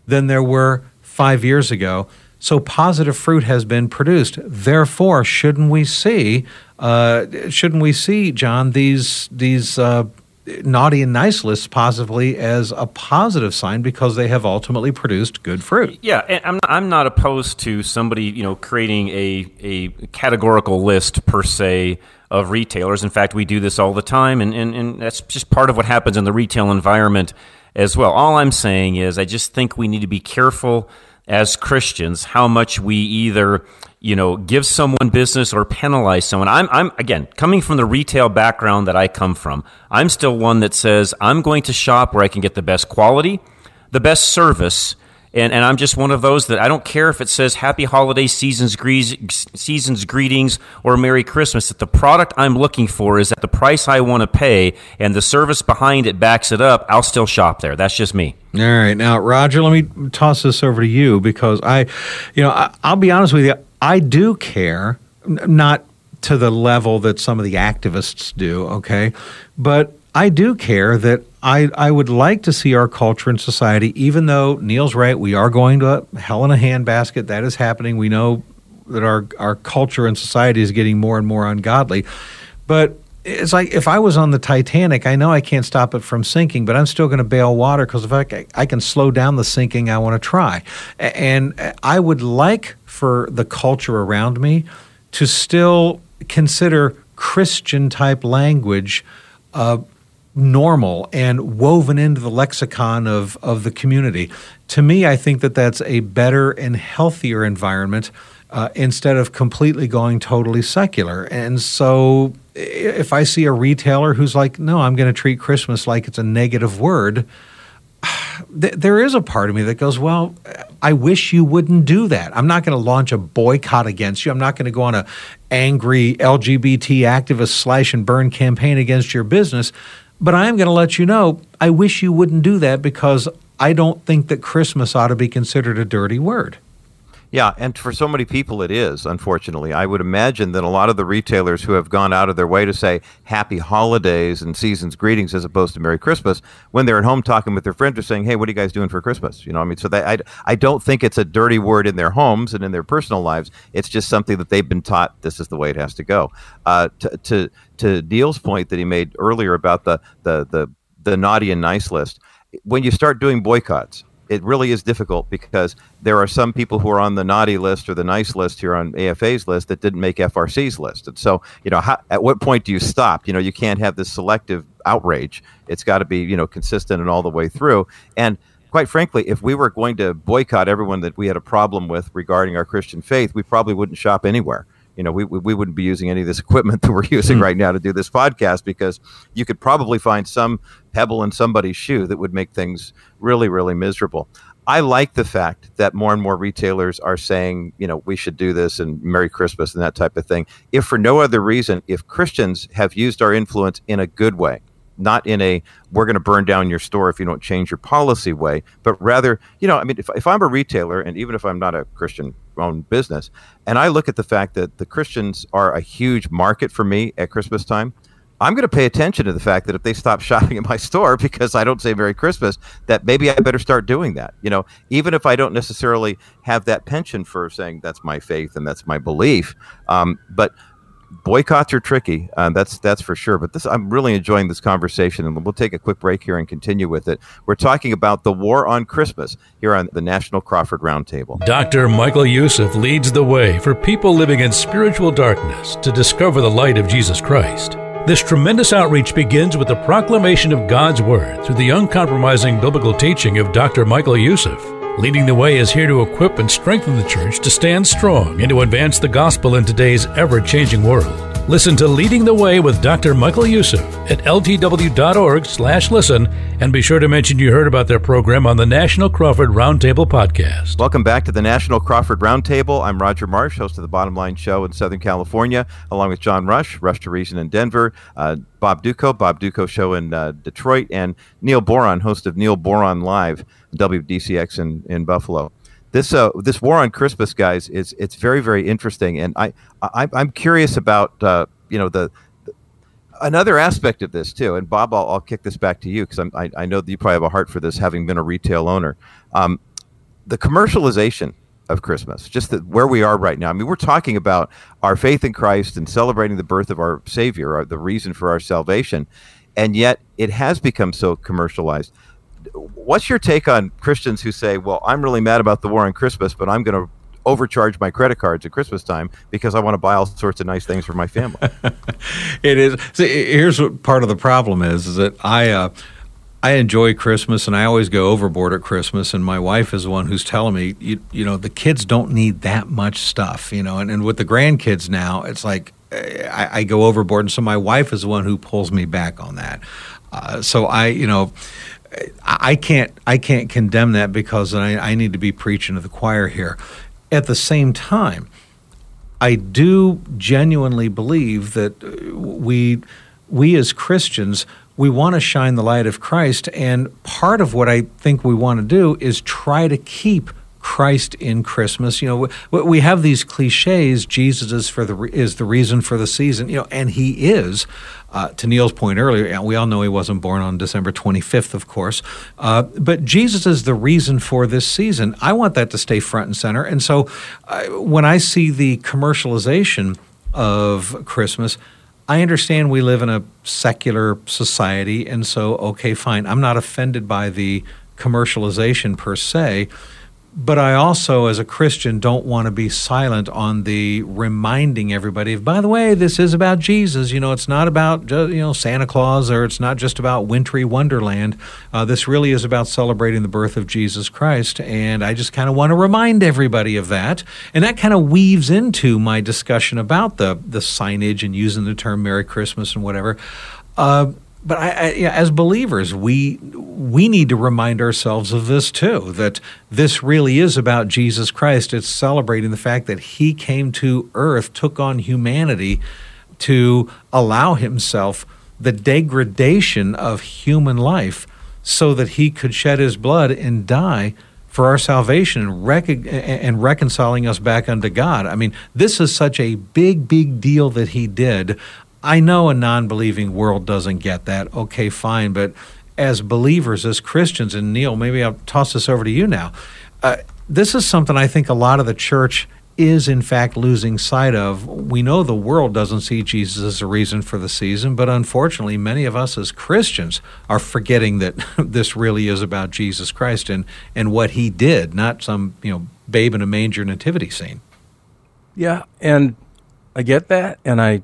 than there were five years ago. So positive fruit has been produced. Therefore, shouldn't we see? Uh, shouldn't we see, John, these these uh, naughty and nice lists possibly as a positive sign because they have ultimately produced good fruit? Yeah, I'm not, I'm not opposed to somebody you know creating a a categorical list per se of retailers. In fact, we do this all the time, and, and, and that's just part of what happens in the retail environment as well. All I'm saying is, I just think we need to be careful as Christians how much we either you know give someone business or penalize someone. I'm I'm again coming from the retail background that I come from. I'm still one that says I'm going to shop where I can get the best quality, the best service. And, and I'm just one of those that I don't care if it says Happy Holiday Seasons, seasons Greetings or Merry Christmas. That the product I'm looking for is at the price I want to pay, and the service behind it backs it up. I'll still shop there. That's just me. All right, now Roger, let me toss this over to you because I, you know, I, I'll be honest with you, I do care, not to the level that some of the activists do, okay, but I do care that I I would like to see our culture and society, even though Neil's right, we are going to hell in a handbasket. That is happening. We know that our our culture and society is getting more and more ungodly, but it's like if I was on the Titanic, I know I can't stop it from sinking, but I'm still going to bail water because if I, I can slow down the sinking, I want to try. And I would like for the culture around me to still consider Christian type language uh, normal and woven into the lexicon of, of the community. To me, I think that that's a better and healthier environment uh, instead of completely going totally secular. And so, if I see a retailer who's like, no, I'm going to treat Christmas like it's a negative word, th- there is a part of me that goes, well, I wish you wouldn't do that. I'm not going to launch a boycott against you. I'm not going to go on a angry LGBT activist slash and burn campaign against your business. But I am going to let you know, I wish you wouldn't do that because I don't think that Christmas ought to be considered a dirty word. Yeah, and for so many people it is, unfortunately. I would imagine that a lot of the retailers who have gone out of their way to say happy holidays and season's greetings as opposed to Merry Christmas, when they're at home talking with their friends are saying, Hey, what are you guys doing for Christmas? You know, I mean, so they, I, I don't think it's a dirty word in their homes and in their personal lives. It's just something that they've been taught this is the way it has to go. Uh, to, to, to Neil's point that he made earlier about the, the, the, the naughty and nice list, when you start doing boycotts, it really is difficult because there are some people who are on the naughty list or the nice list here on AFA's list that didn't make FRC's list. And so, you know, how, at what point do you stop? You know, you can't have this selective outrage. It's got to be, you know, consistent and all the way through. And quite frankly, if we were going to boycott everyone that we had a problem with regarding our Christian faith, we probably wouldn't shop anywhere you know, we, we wouldn't be using any of this equipment that we're using mm. right now to do this podcast because you could probably find some pebble in somebody's shoe that would make things really, really miserable. I like the fact that more and more retailers are saying, you know, we should do this and Merry Christmas and that type of thing. If for no other reason, if Christians have used our influence in a good way, not in a we're going to burn down your store if you don't change your policy way, but rather, you know, I mean, if, if I'm a retailer and even if I'm not a Christian owned business, and I look at the fact that the Christians are a huge market for me at Christmas time, I'm going to pay attention to the fact that if they stop shopping at my store because I don't say Merry Christmas, that maybe I better start doing that. You know, even if I don't necessarily have that penchant for saying that's my faith and that's my belief, um, but boycotts are tricky. Uh, that's that's for sure. But this, I'm really enjoying this conversation, and we'll take a quick break here and continue with it. We're talking about the war on Christmas here on the National Crawford Roundtable. Dr. Michael Youssef leads the way for people living in spiritual darkness to discover the light of Jesus Christ. This tremendous outreach begins with the proclamation of God's Word through the uncompromising biblical teaching of Dr. Michael Youssef. Leading the Way is here to equip and strengthen the church to stand strong and to advance the gospel in today's ever changing world. Listen to Leading the Way with Dr. Michael Youssef at ltw.org slash listen and be sure to mention you heard about their program on the National Crawford Roundtable podcast. Welcome back to the National Crawford Roundtable. I'm Roger Marsh, host of the Bottom Line Show in Southern California, along with John Rush, Rush to Reason in Denver, uh, Bob Dutko, Bob Dutko Show in uh, Detroit, and Neil Boron, host of Neil Boron Live. WDCX in, in Buffalo. This uh, this war on Christmas, guys, is it's very very interesting, and I, I am curious about uh, you know the, the, another aspect of this too. And Bob, I'll, I'll kick this back to you because I, I know that you probably have a heart for this, having been a retail owner. Um, the commercialization of Christmas, just where we are right now. I mean, we're talking about our faith in Christ and celebrating the birth of our Savior, our, the reason for our salvation, and yet it has become so commercialized what's your take on Christians who say, "Well, I'm really mad about the war on Christmas, but I'm going to overcharge my credit cards at Christmas time because I want to buy all sorts of nice things for my family." it is. See, here's what part of the problem is: is that I. Uh, I enjoy Christmas and I always go overboard at Christmas. And my wife is the one who's telling me, you, you know, the kids don't need that much stuff, you know. And, and with the grandkids now, it's like eh, I, I, go overboard. And so my wife is the one who pulls me back on that. Uh, so I, you know, I can't I can't condemn that because I, I need to be preaching to the choir here. At the same time, I do genuinely believe that uh, we we as Christians we want to shine the light of Christ and part of what I think we want to do is try to keep Christ in Christmas. You know, we, have these cliches. Jesus is for the is the reason for the season. You know, and he is. Uh, to Neil's point earlier, we all know he wasn't born on December 25th, of course. Uh, but Jesus is the reason for this season. I want that to stay front and center. And so uh, when I see the commercialization of Christmas, I understand we live in a secular society. And so, okay, fine. I'm not offended by the commercialization per se but I also, as a Christian, don't want to be silent on the reminding everybody by the way, this is about Jesus. You know, it's not about you know Santa Claus or it's not just about wintry wonderland. Uh, this really is about celebrating the birth of Jesus Christ, and I just kind of want to remind everybody of that. And that kind of weaves into my discussion about the the signage and using the term Merry Christmas and whatever. Uh, but I, I, as believers, we we need to remind ourselves of this too. That this really is about Jesus Christ. It's celebrating the fact that He came to earth, took on humanity, to allow Himself the degradation of human life, so that he could shed his blood and die for our salvation and, and reconciling us back unto God. I mean, this is such a big, big deal that he did. I know a non believing world doesn't get that. Okay, fine. But as believers, as Christians, and Neil, maybe I'll toss this over to you now. Uh, this is something I think a lot of the church is in fact losing sight of. We know the world doesn't see Jesus as a reason for the season, but unfortunately, many of us as Christians are forgetting that this really is about Jesus Christ and, and what he did, not some, you know, babe in a manger nativity scene. Yeah, and I get that, and I,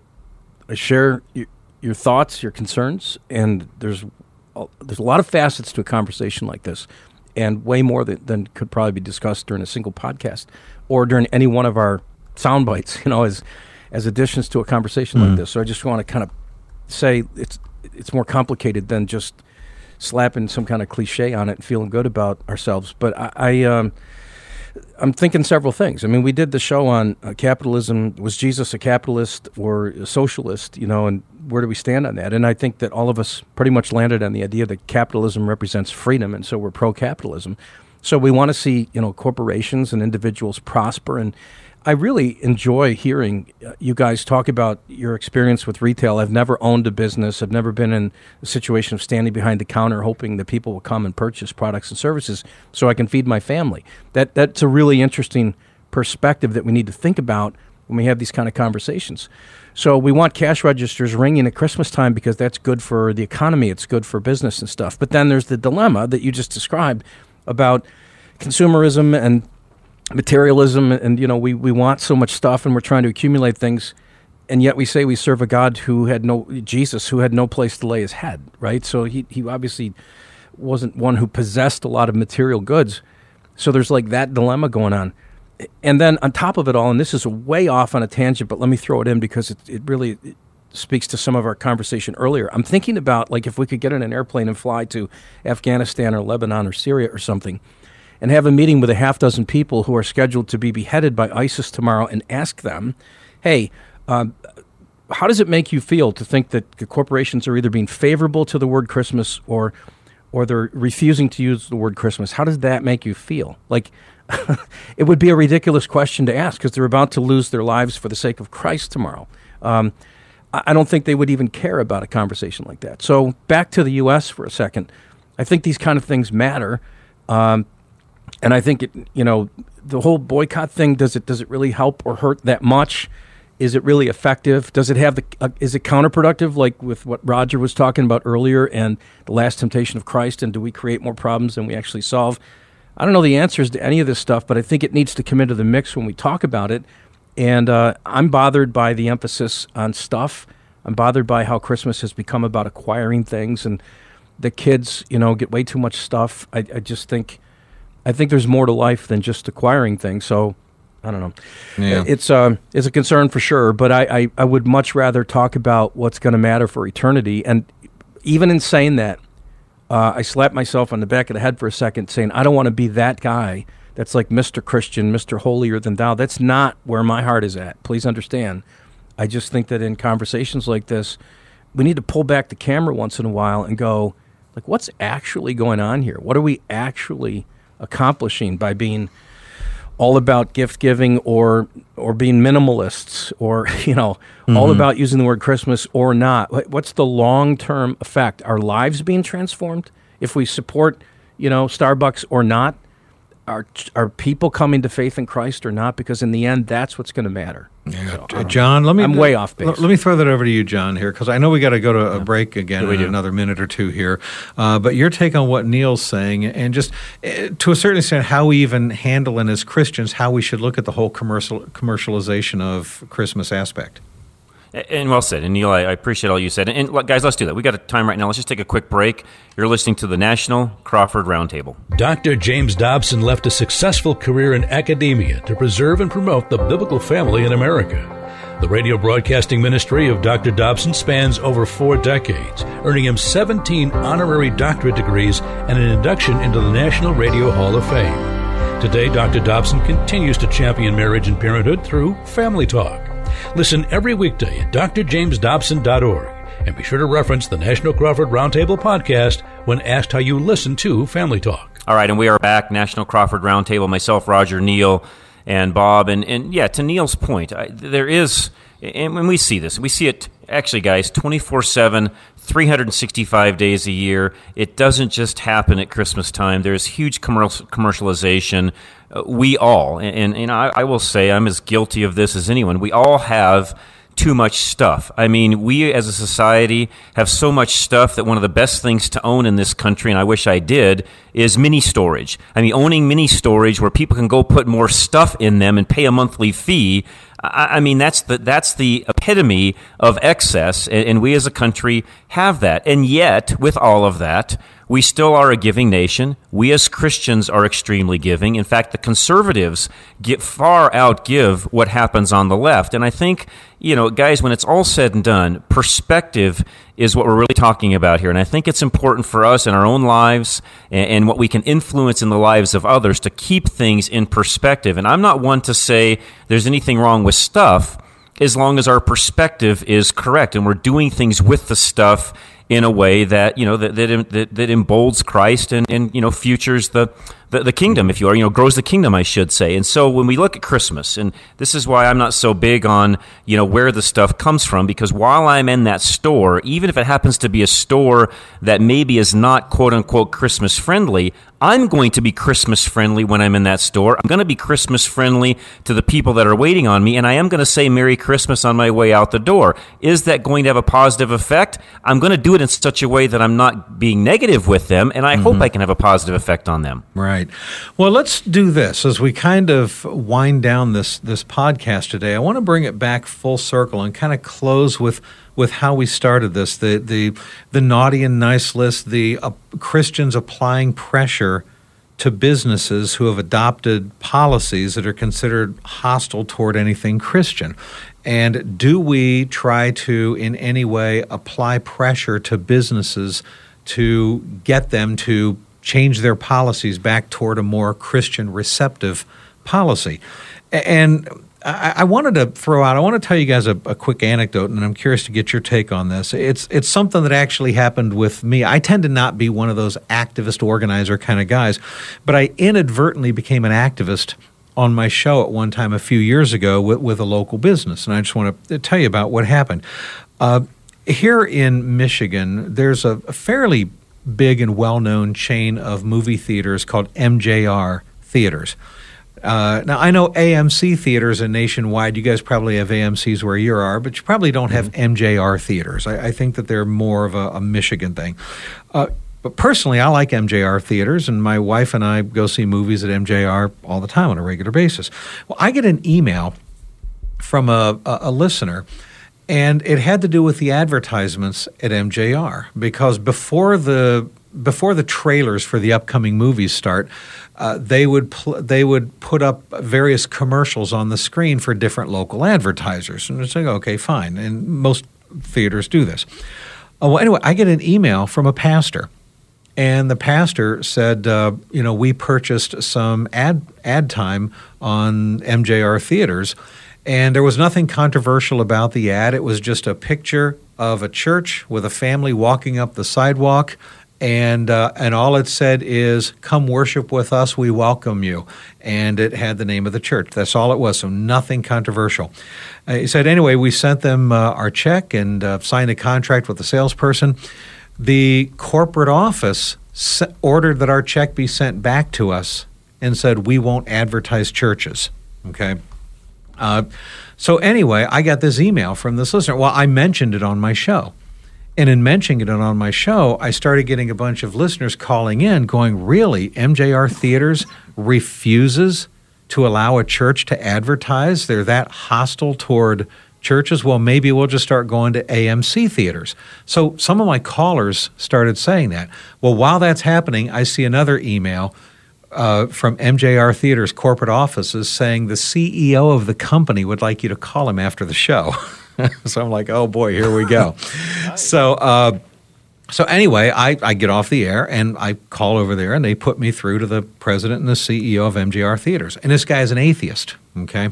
I share your, your thoughts, your concerns, and there's there's a lot of facets to a conversation like this, and way more than, than could probably be discussed during a single podcast or during any one of our sound bites, you know, as as additions to a conversation mm-hmm. like this. So I just want to kind of say it's it's more complicated than just slapping some kind of cliche on it and feeling good about ourselves. But I, I um, I'm thinking several things. I mean, we did the show on uh, capitalism. Was Jesus a capitalist or a socialist? You know, and where do we stand on that? And I think that all of us pretty much landed on the idea that capitalism represents freedom, and so we're pro-capitalism. So we want to see you know corporations and individuals prosper and. I really enjoy hearing uh, you guys talk about your experience with retail. I've never owned a business. I've never been in a situation of standing behind the counter hoping that people will come and purchase products and services so I can feed my family. That that's a really interesting perspective that we need to think about when we have these kind of conversations. So we want cash registers ringing at Christmas time because that's good for the economy, it's good for business and stuff. But then there's the dilemma that you just described about consumerism and materialism and you know we, we want so much stuff and we're trying to accumulate things and yet we say we serve a god who had no jesus who had no place to lay his head right? So he, he obviously wasn't one who possessed a lot of material goods. So there's like that dilemma going on. And then on top of it all and this is way off on a tangent but let me throw it in because it, it really it speaks to some of our conversation earlier. I'm thinking about like if we could get in an airplane and fly to afghanistan or lebanon or syria or something and have a meeting with a half dozen people who are scheduled to be beheaded by ISIS tomorrow and ask them, hey, um, how does it make you feel to think that the corporations are either being favorable to the word Christmas or or they're refusing to use the word Christmas? How does that make you feel? Like it would be a ridiculous question to ask because they're about to lose their lives for the sake of Christ tomorrow. Um, I don't think they would even care about a conversation like that. So back to the U.S. for a second. I think these kind of things matter. Um, and I think it, you know, the whole boycott thing does it does it really help or hurt that much? Is it really effective? Does it have the uh, is it counterproductive like with what Roger was talking about earlier and the last temptation of Christ and do we create more problems than we actually solve? I don't know the answers to any of this stuff, but I think it needs to come into the mix when we talk about it. And uh, I'm bothered by the emphasis on stuff. I'm bothered by how Christmas has become about acquiring things and the kids, you know, get way too much stuff. I, I just think I think there's more to life than just acquiring things. So I don't know. Yeah. It's uh, it's a concern for sure, but I, I, I would much rather talk about what's going to matter for eternity. And even in saying that, uh, I slapped myself on the back of the head for a second, saying I don't want to be that guy that's like Mr. Christian, Mr. Holier than Thou. That's not where my heart is at. Please understand. I just think that in conversations like this, we need to pull back the camera once in a while and go, like, what's actually going on here? What are we actually accomplishing by being all about gift giving or or being minimalists or you know mm-hmm. all about using the word christmas or not. What's the long-term effect? Our lives being transformed if we support you know starbucks or not are are people coming to faith in Christ or not? Because in the end, that's what's going to matter. Yeah. So, John, let me. I'm way off base. Let, let me throw that over to you, John, here, because I know we got to go to a yeah. break again in another minute or two here. Uh, but your take on what Neil's saying, and just uh, to a certain extent, how we even handle, and as Christians, how we should look at the whole commercial commercialization of Christmas aspect. And well said. And Neil, I, appreciate all you said. And, guys, let's do that. We got a time right now. Let's just take a quick break. You're listening to the National Crawford Roundtable. Dr. James Dobson left a successful career in academia to preserve and promote the biblical family in America. The radio broadcasting ministry of Dr. Dobson spans over four decades, earning him 17 honorary doctorate degrees and an induction into the National Radio Hall of Fame. Today, Dr. Dobson continues to champion marriage and parenthood through Family Talk. Listen every weekday at drjamesdobson.org And be sure to reference the National Crawford Roundtable podcast when asked how you listen to Family Talk. All right, and we are back, National Crawford Roundtable, myself, Roger Neil, and Bob. And, and yeah, to Neil's point, I, there is, and when we see this, we see it actually, guys, 24 7, 365 days a year. It doesn't just happen at Christmas time. There's huge commercial, commercialization. Uh, we all, and, and, I will say I'm as guilty of this as anyone, we all have too much stuff. I mean, we as a society have so much stuff that one of the best things to own in this country, and I wish I did, is mini storage. I mean, owning mini storage where people can go put more stuff in them and pay a monthly fee. I, mean, that's the that's the epitome of excess, and, and we as a country have that. And yet, with all of that, we still are a giving nation. We as Christians are extremely giving. In fact, the conservatives get far outgive what happens on the left. And I think, you know, guys, when it's all said and done, perspective is what we're really talking about here. And I think it's important for us in our own lives and, and what we can influence in the lives of others to keep things in perspective. And I'm not one to say there's anything wrong with stuff as long as our perspective is correct and we're doing things with the stuff in a way that you know that that, that, that Christ and, and you know futures the, the, the kingdom, if you are, you know, grows the kingdom, I should say. And so when we look at Christmas, and this is why I'm not so big on you know where the stuff comes from, because while I'm in that store, even if it happens to be a store that maybe is not quote unquote Christmas friendly, I'm going to be Christmas friendly when I'm in that store. I'm going to be Christmas friendly to the people that are waiting on me, and I am going to say Merry Christmas on my way out the door. Is that going to have a positive effect? I'm going to do it in such a way that I'm not being negative with them, and I mm-hmm. hope I can have a positive effect on them. Right. Well, let's do this as we kind of wind down this this podcast today. I want to bring it back full circle and kind of close with with how we started this the the the naughty and nice list, the uh, Christians applying pressure to businesses who have adopted policies that are considered hostile toward anything Christian. And do we try to, in any way, apply pressure to businesses to get them to change their policies back toward a more Christian receptive policy? And I, I, wanted to throw out. I want to tell you guys a, a, quick anecdote, and I'm curious to get your take on this. It's it's something that actually happened with me. I tend to not be one of those activist organizer kind of guys, but I inadvertently became an activist on my show at one time a few years ago with, with a local business, and I just want to tell you about what happened. Uh, here in Michigan, there's a, a fairly big and well-known chain of movie theaters called MJR theaters. Uh, now I know AMC theaters are nationwide. You guys probably have AMC's where you are, but you probably don't have MJR mm-hmm. theaters. I, I think that they're more of a, a Michigan thing. Uh, but personally, I like MJR theaters, and my wife and I go see movies at MJR all the time on a regular basis. Well, I get an email from a, a, a listener and it had to do with the advertisements at MJR because before the before the trailers for the upcoming movies start, uh, they would pl- they would put up various commercials on the screen for different local advertisers, and it's like okay, fine, and most theaters do this. Oh, well, anyway, I get an email from a pastor, and the pastor said, uh, you know, we purchased some ad ad time on MJR theaters, and there was nothing controversial about the ad. It was just a picture of a church with a family walking up the sidewalk. And uh, and all it said is come worship with us we welcome you. And it had the name of the church. That's all it was. So nothing controversial. Uh, he said anyway we sent them uh, our check and uh, signed a contract with the salesperson. The corporate office ordered that our check be sent back to us and said we won't advertise churches. Okay uh, so anyway i got this email from this listener well i mentioned it on my show and in mentioning it on my show, I started getting a bunch of listeners calling in going, Really? MJR Theaters refuses to allow a church to advertise? They're that hostile toward churches? Well, maybe we'll just start going to AMC theaters. So some of my callers started saying that. Well, while that's happening, I see another email uh, from MJR Theaters corporate offices saying the CEO of the company would like you to call him after the show. so I'm like, oh boy, here we go. so, uh, so anyway, I, I get off the air and I call over there and they put me through to the president and the CEO of MJR Theaters. And this guy is an atheist, okay?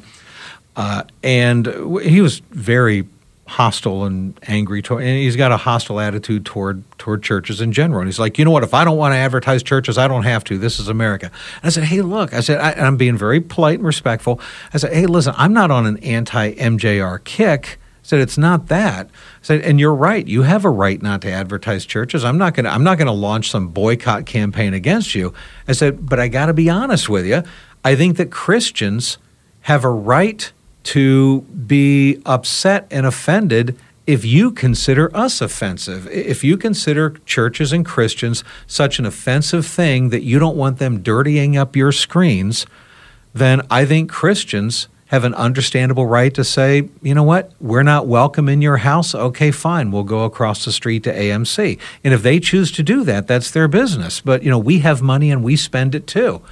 Uh, and he was very hostile and angry toward, and he's got a hostile attitude toward toward churches in general. And he's like, you know what? If I don't want to advertise churches, I don't have to. This is America. And I said, hey, look. I said, I, I'm being very polite and respectful. I said, hey, listen, I'm not on an anti MJR kick. I said, it's not that. I said, and you're right. You have a right not to advertise churches. I'm not gonna I'm not gonna launch some boycott campaign against you. I said, but I got to be honest with you. I think that Christians have a right to be upset and offended if you consider us offensive. If you consider churches and Christians such an offensive thing that you don't want them dirtying up your screens, then I think Christians have an understandable right to say, you know what, we're not welcome in your house. Okay, fine, we'll go across the street to AMC. And if they choose to do that, that's their business. But, you know, we have money and we spend it too.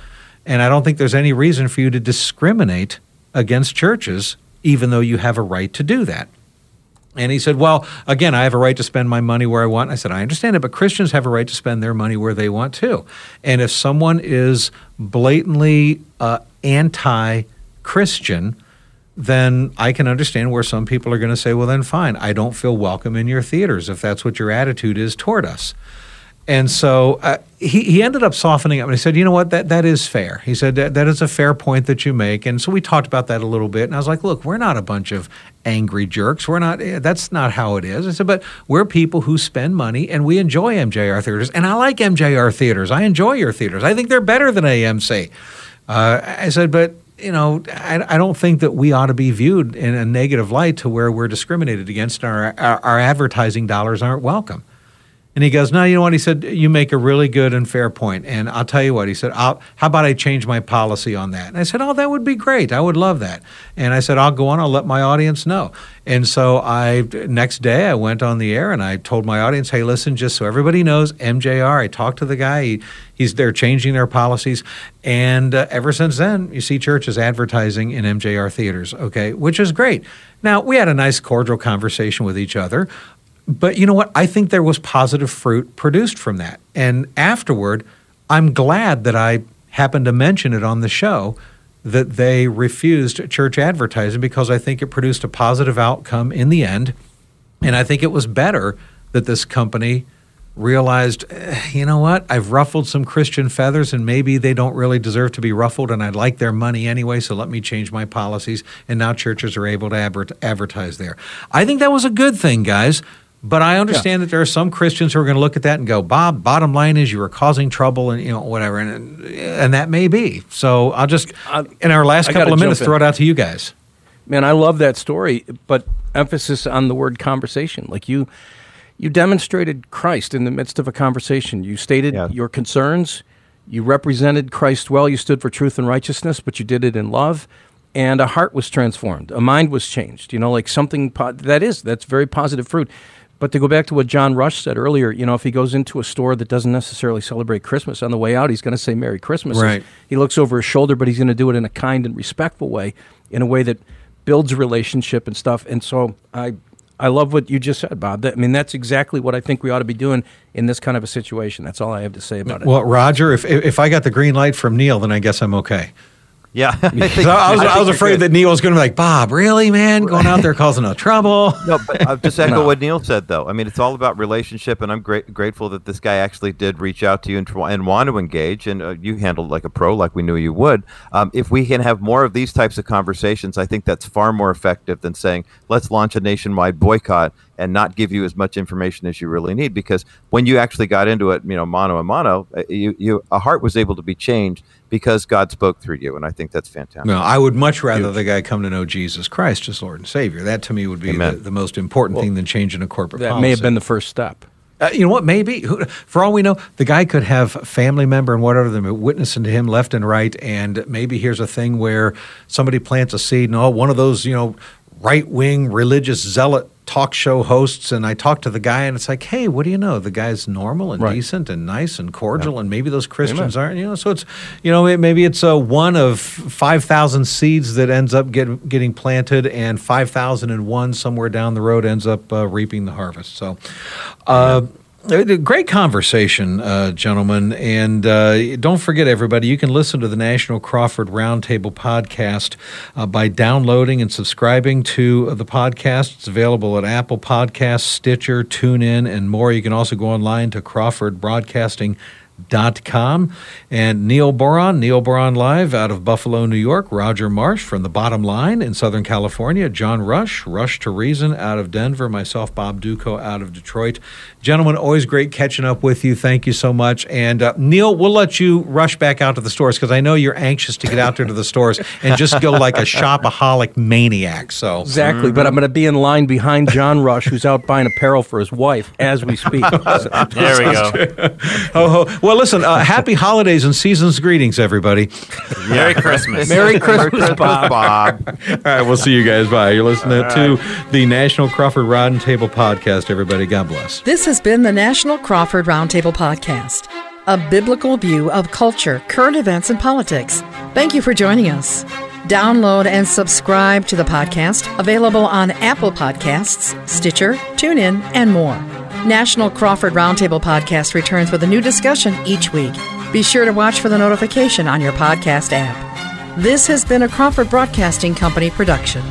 And I don't think there's any reason for you to discriminate against churches, even though you have a right to do that. And he said, Well, again, I have a right to spend my money where I want. I said, I understand it, but Christians have a right to spend their money where they want too. And if someone is blatantly uh, anti Christian, then I can understand where some people are going to say, Well, then fine, I don't feel welcome in your theaters if that's what your attitude is toward us. And so uh, he, he ended up softening up and he said, you know what, that, that is fair. He said, that, that is a fair point that you make. And so we talked about that a little bit. And I was like, look, we're not a bunch of angry jerks. We're not, eh, that's not how it is. I said, but we're people who spend money and we enjoy MJR theaters. And I like MJR theaters. I enjoy your theaters. I think they're better than AMC. Uh, I said, but you know, I, I, don't think that we ought to be viewed in a negative light to where we're discriminated against. Our, our, our advertising dollars aren't welcome. And he goes, No, you know what? He said, You make a really good and fair point. And I'll tell you what, he said, How about I change my policy on that? And I said, Oh, that would be great. I would love that. And I said, I'll go on, I'll let my audience know. And so I, next day, I went on the air and I told my audience, Hey, listen, just so everybody knows, MJR, I talked to the guy. He, he's They're changing their policies. And uh, ever since then, you see churches advertising in MJR theaters, okay, which is great. Now, we had a nice, cordial conversation with each other. But you know what? I think there was positive fruit produced from that. And afterward, I'm glad that I happened to mention it on the show that they refused church advertising because I think it produced a positive outcome in the end. And I think it was better that this company realized, eh, you know what, I've ruffled some Christian feathers and maybe they don't really deserve to be ruffled and I'd like their money anyway, so let me change my policies. And now churches are able to advertise there. I think that was a good thing, guys. But I understand yeah. that there are some Christians who are going to look at that and go, "Bob, bottom line is you are causing trouble, and you know whatever," and and that may be. So I'll just in our last couple of minutes throw it out to you guys. Man, I love that story, but emphasis on the word conversation. Like you, you demonstrated Christ in the midst of a conversation. You stated yeah. your concerns. You represented Christ well. You stood for truth and righteousness, but you did it in love and a heart was transformed, a mind was changed. You know, like something po- that is that's very positive fruit. But to go back to what John Rush said earlier, you know, if he goes into a store that doesn't necessarily celebrate Christmas on the way out, he's going to say Merry Christmas. Right. He looks over his shoulder, but he's going to do it in a kind and respectful way, in a way that builds relationship and stuff. And so I, I love what you just said, Bob. I mean, that's exactly what I think we ought to be doing in this kind of a situation. That's all I have to say about it. Well, Roger, if if I got the green light from Neil, then I guess I'm okay. Yeah, I, think, I was, I, I was afraid that Neil was going to be like, Bob, really, man, going out there causing no trouble. No, but I'll just echo no. what Neil said, though. I mean, it's all about relationship, and I'm great, grateful that this guy actually did reach out to you and, and want to engage, and uh, you handled like a pro, like we knew you would. Um, if we can have more of these types of conversations, I think that's far more effective than saying, let's launch a nationwide boycott and not give you as much information as you really need. Because when you actually got into it, you know, mano a mano, uh, you, you, a heart was able to be changed because God spoke through you, and I think that's fantastic. No, I would much rather Huge. the guy come to know Jesus Christ as Lord and Savior. That to me would be the, the, most important well, thing than changing a corporate. That policy. may have been the first step. Uh, you know what? Maybe for all we know, the guy could have family member and whatever them witnessing to him left and right, and maybe here's a thing where somebody plants a seed, and oh, one of those you know right wing religious zealot talk show hosts and I talk to the guy and it's like, hey, what do you know? The guy's normal and right. decent and nice and cordial, yeah. and maybe those Christians Amen. aren't. You know, so it's you know maybe it's a one of five thousand seeds that ends up get, getting planted, and five thousand and one somewhere down the road ends up uh, reaping the harvest. So. Uh, great conversation, uh, gentlemen. And uh, don't forget, everybody, you can listen to the National Crawford Roundtable podcast uh, by downloading and subscribing to the podcast. It's available at Apple Podcasts, Stitcher, TuneIn, and more. You can also go online to Crawford Broadcasting dot com and Neil Boron, Neil Boron Live out of Buffalo, New York, Roger Marsh from the bottom line in Southern California, John Rush, Rush to Reason out of Denver, myself, Bob Dutko out of Detroit. Gentlemen, always great catching up with you. Thank you so much. And uh, Neil, we'll let you rush back out to the stores because I know you're anxious to get out there to the stores and just go like a shopaholic maniac. So Exactly, mm-hmm. but I'm going to be in line behind John Rush, who's out buying apparel for his wife as we speak. there we go. oh, oh. Well, listen, uh, happy holidays and season's greetings, everybody. Merry Christmas. Merry Christmas, Bob. Bob. All right, we'll see you guys. Bye. You're listening right. to the National Crawford Roundtable Podcast, everybody. God bless. This has been the National Crawford Roundtable Podcast, a biblical view of culture, current events, and politics. Thank you for joining us. Download and subscribe to the podcast, available on Apple Podcasts, Stitcher, TuneIn, and more. National Crawford Roundtable podcast returns with a new discussion each week. Be sure to watch for the notification on your podcast app. This has been a Crawford Broadcasting Company production.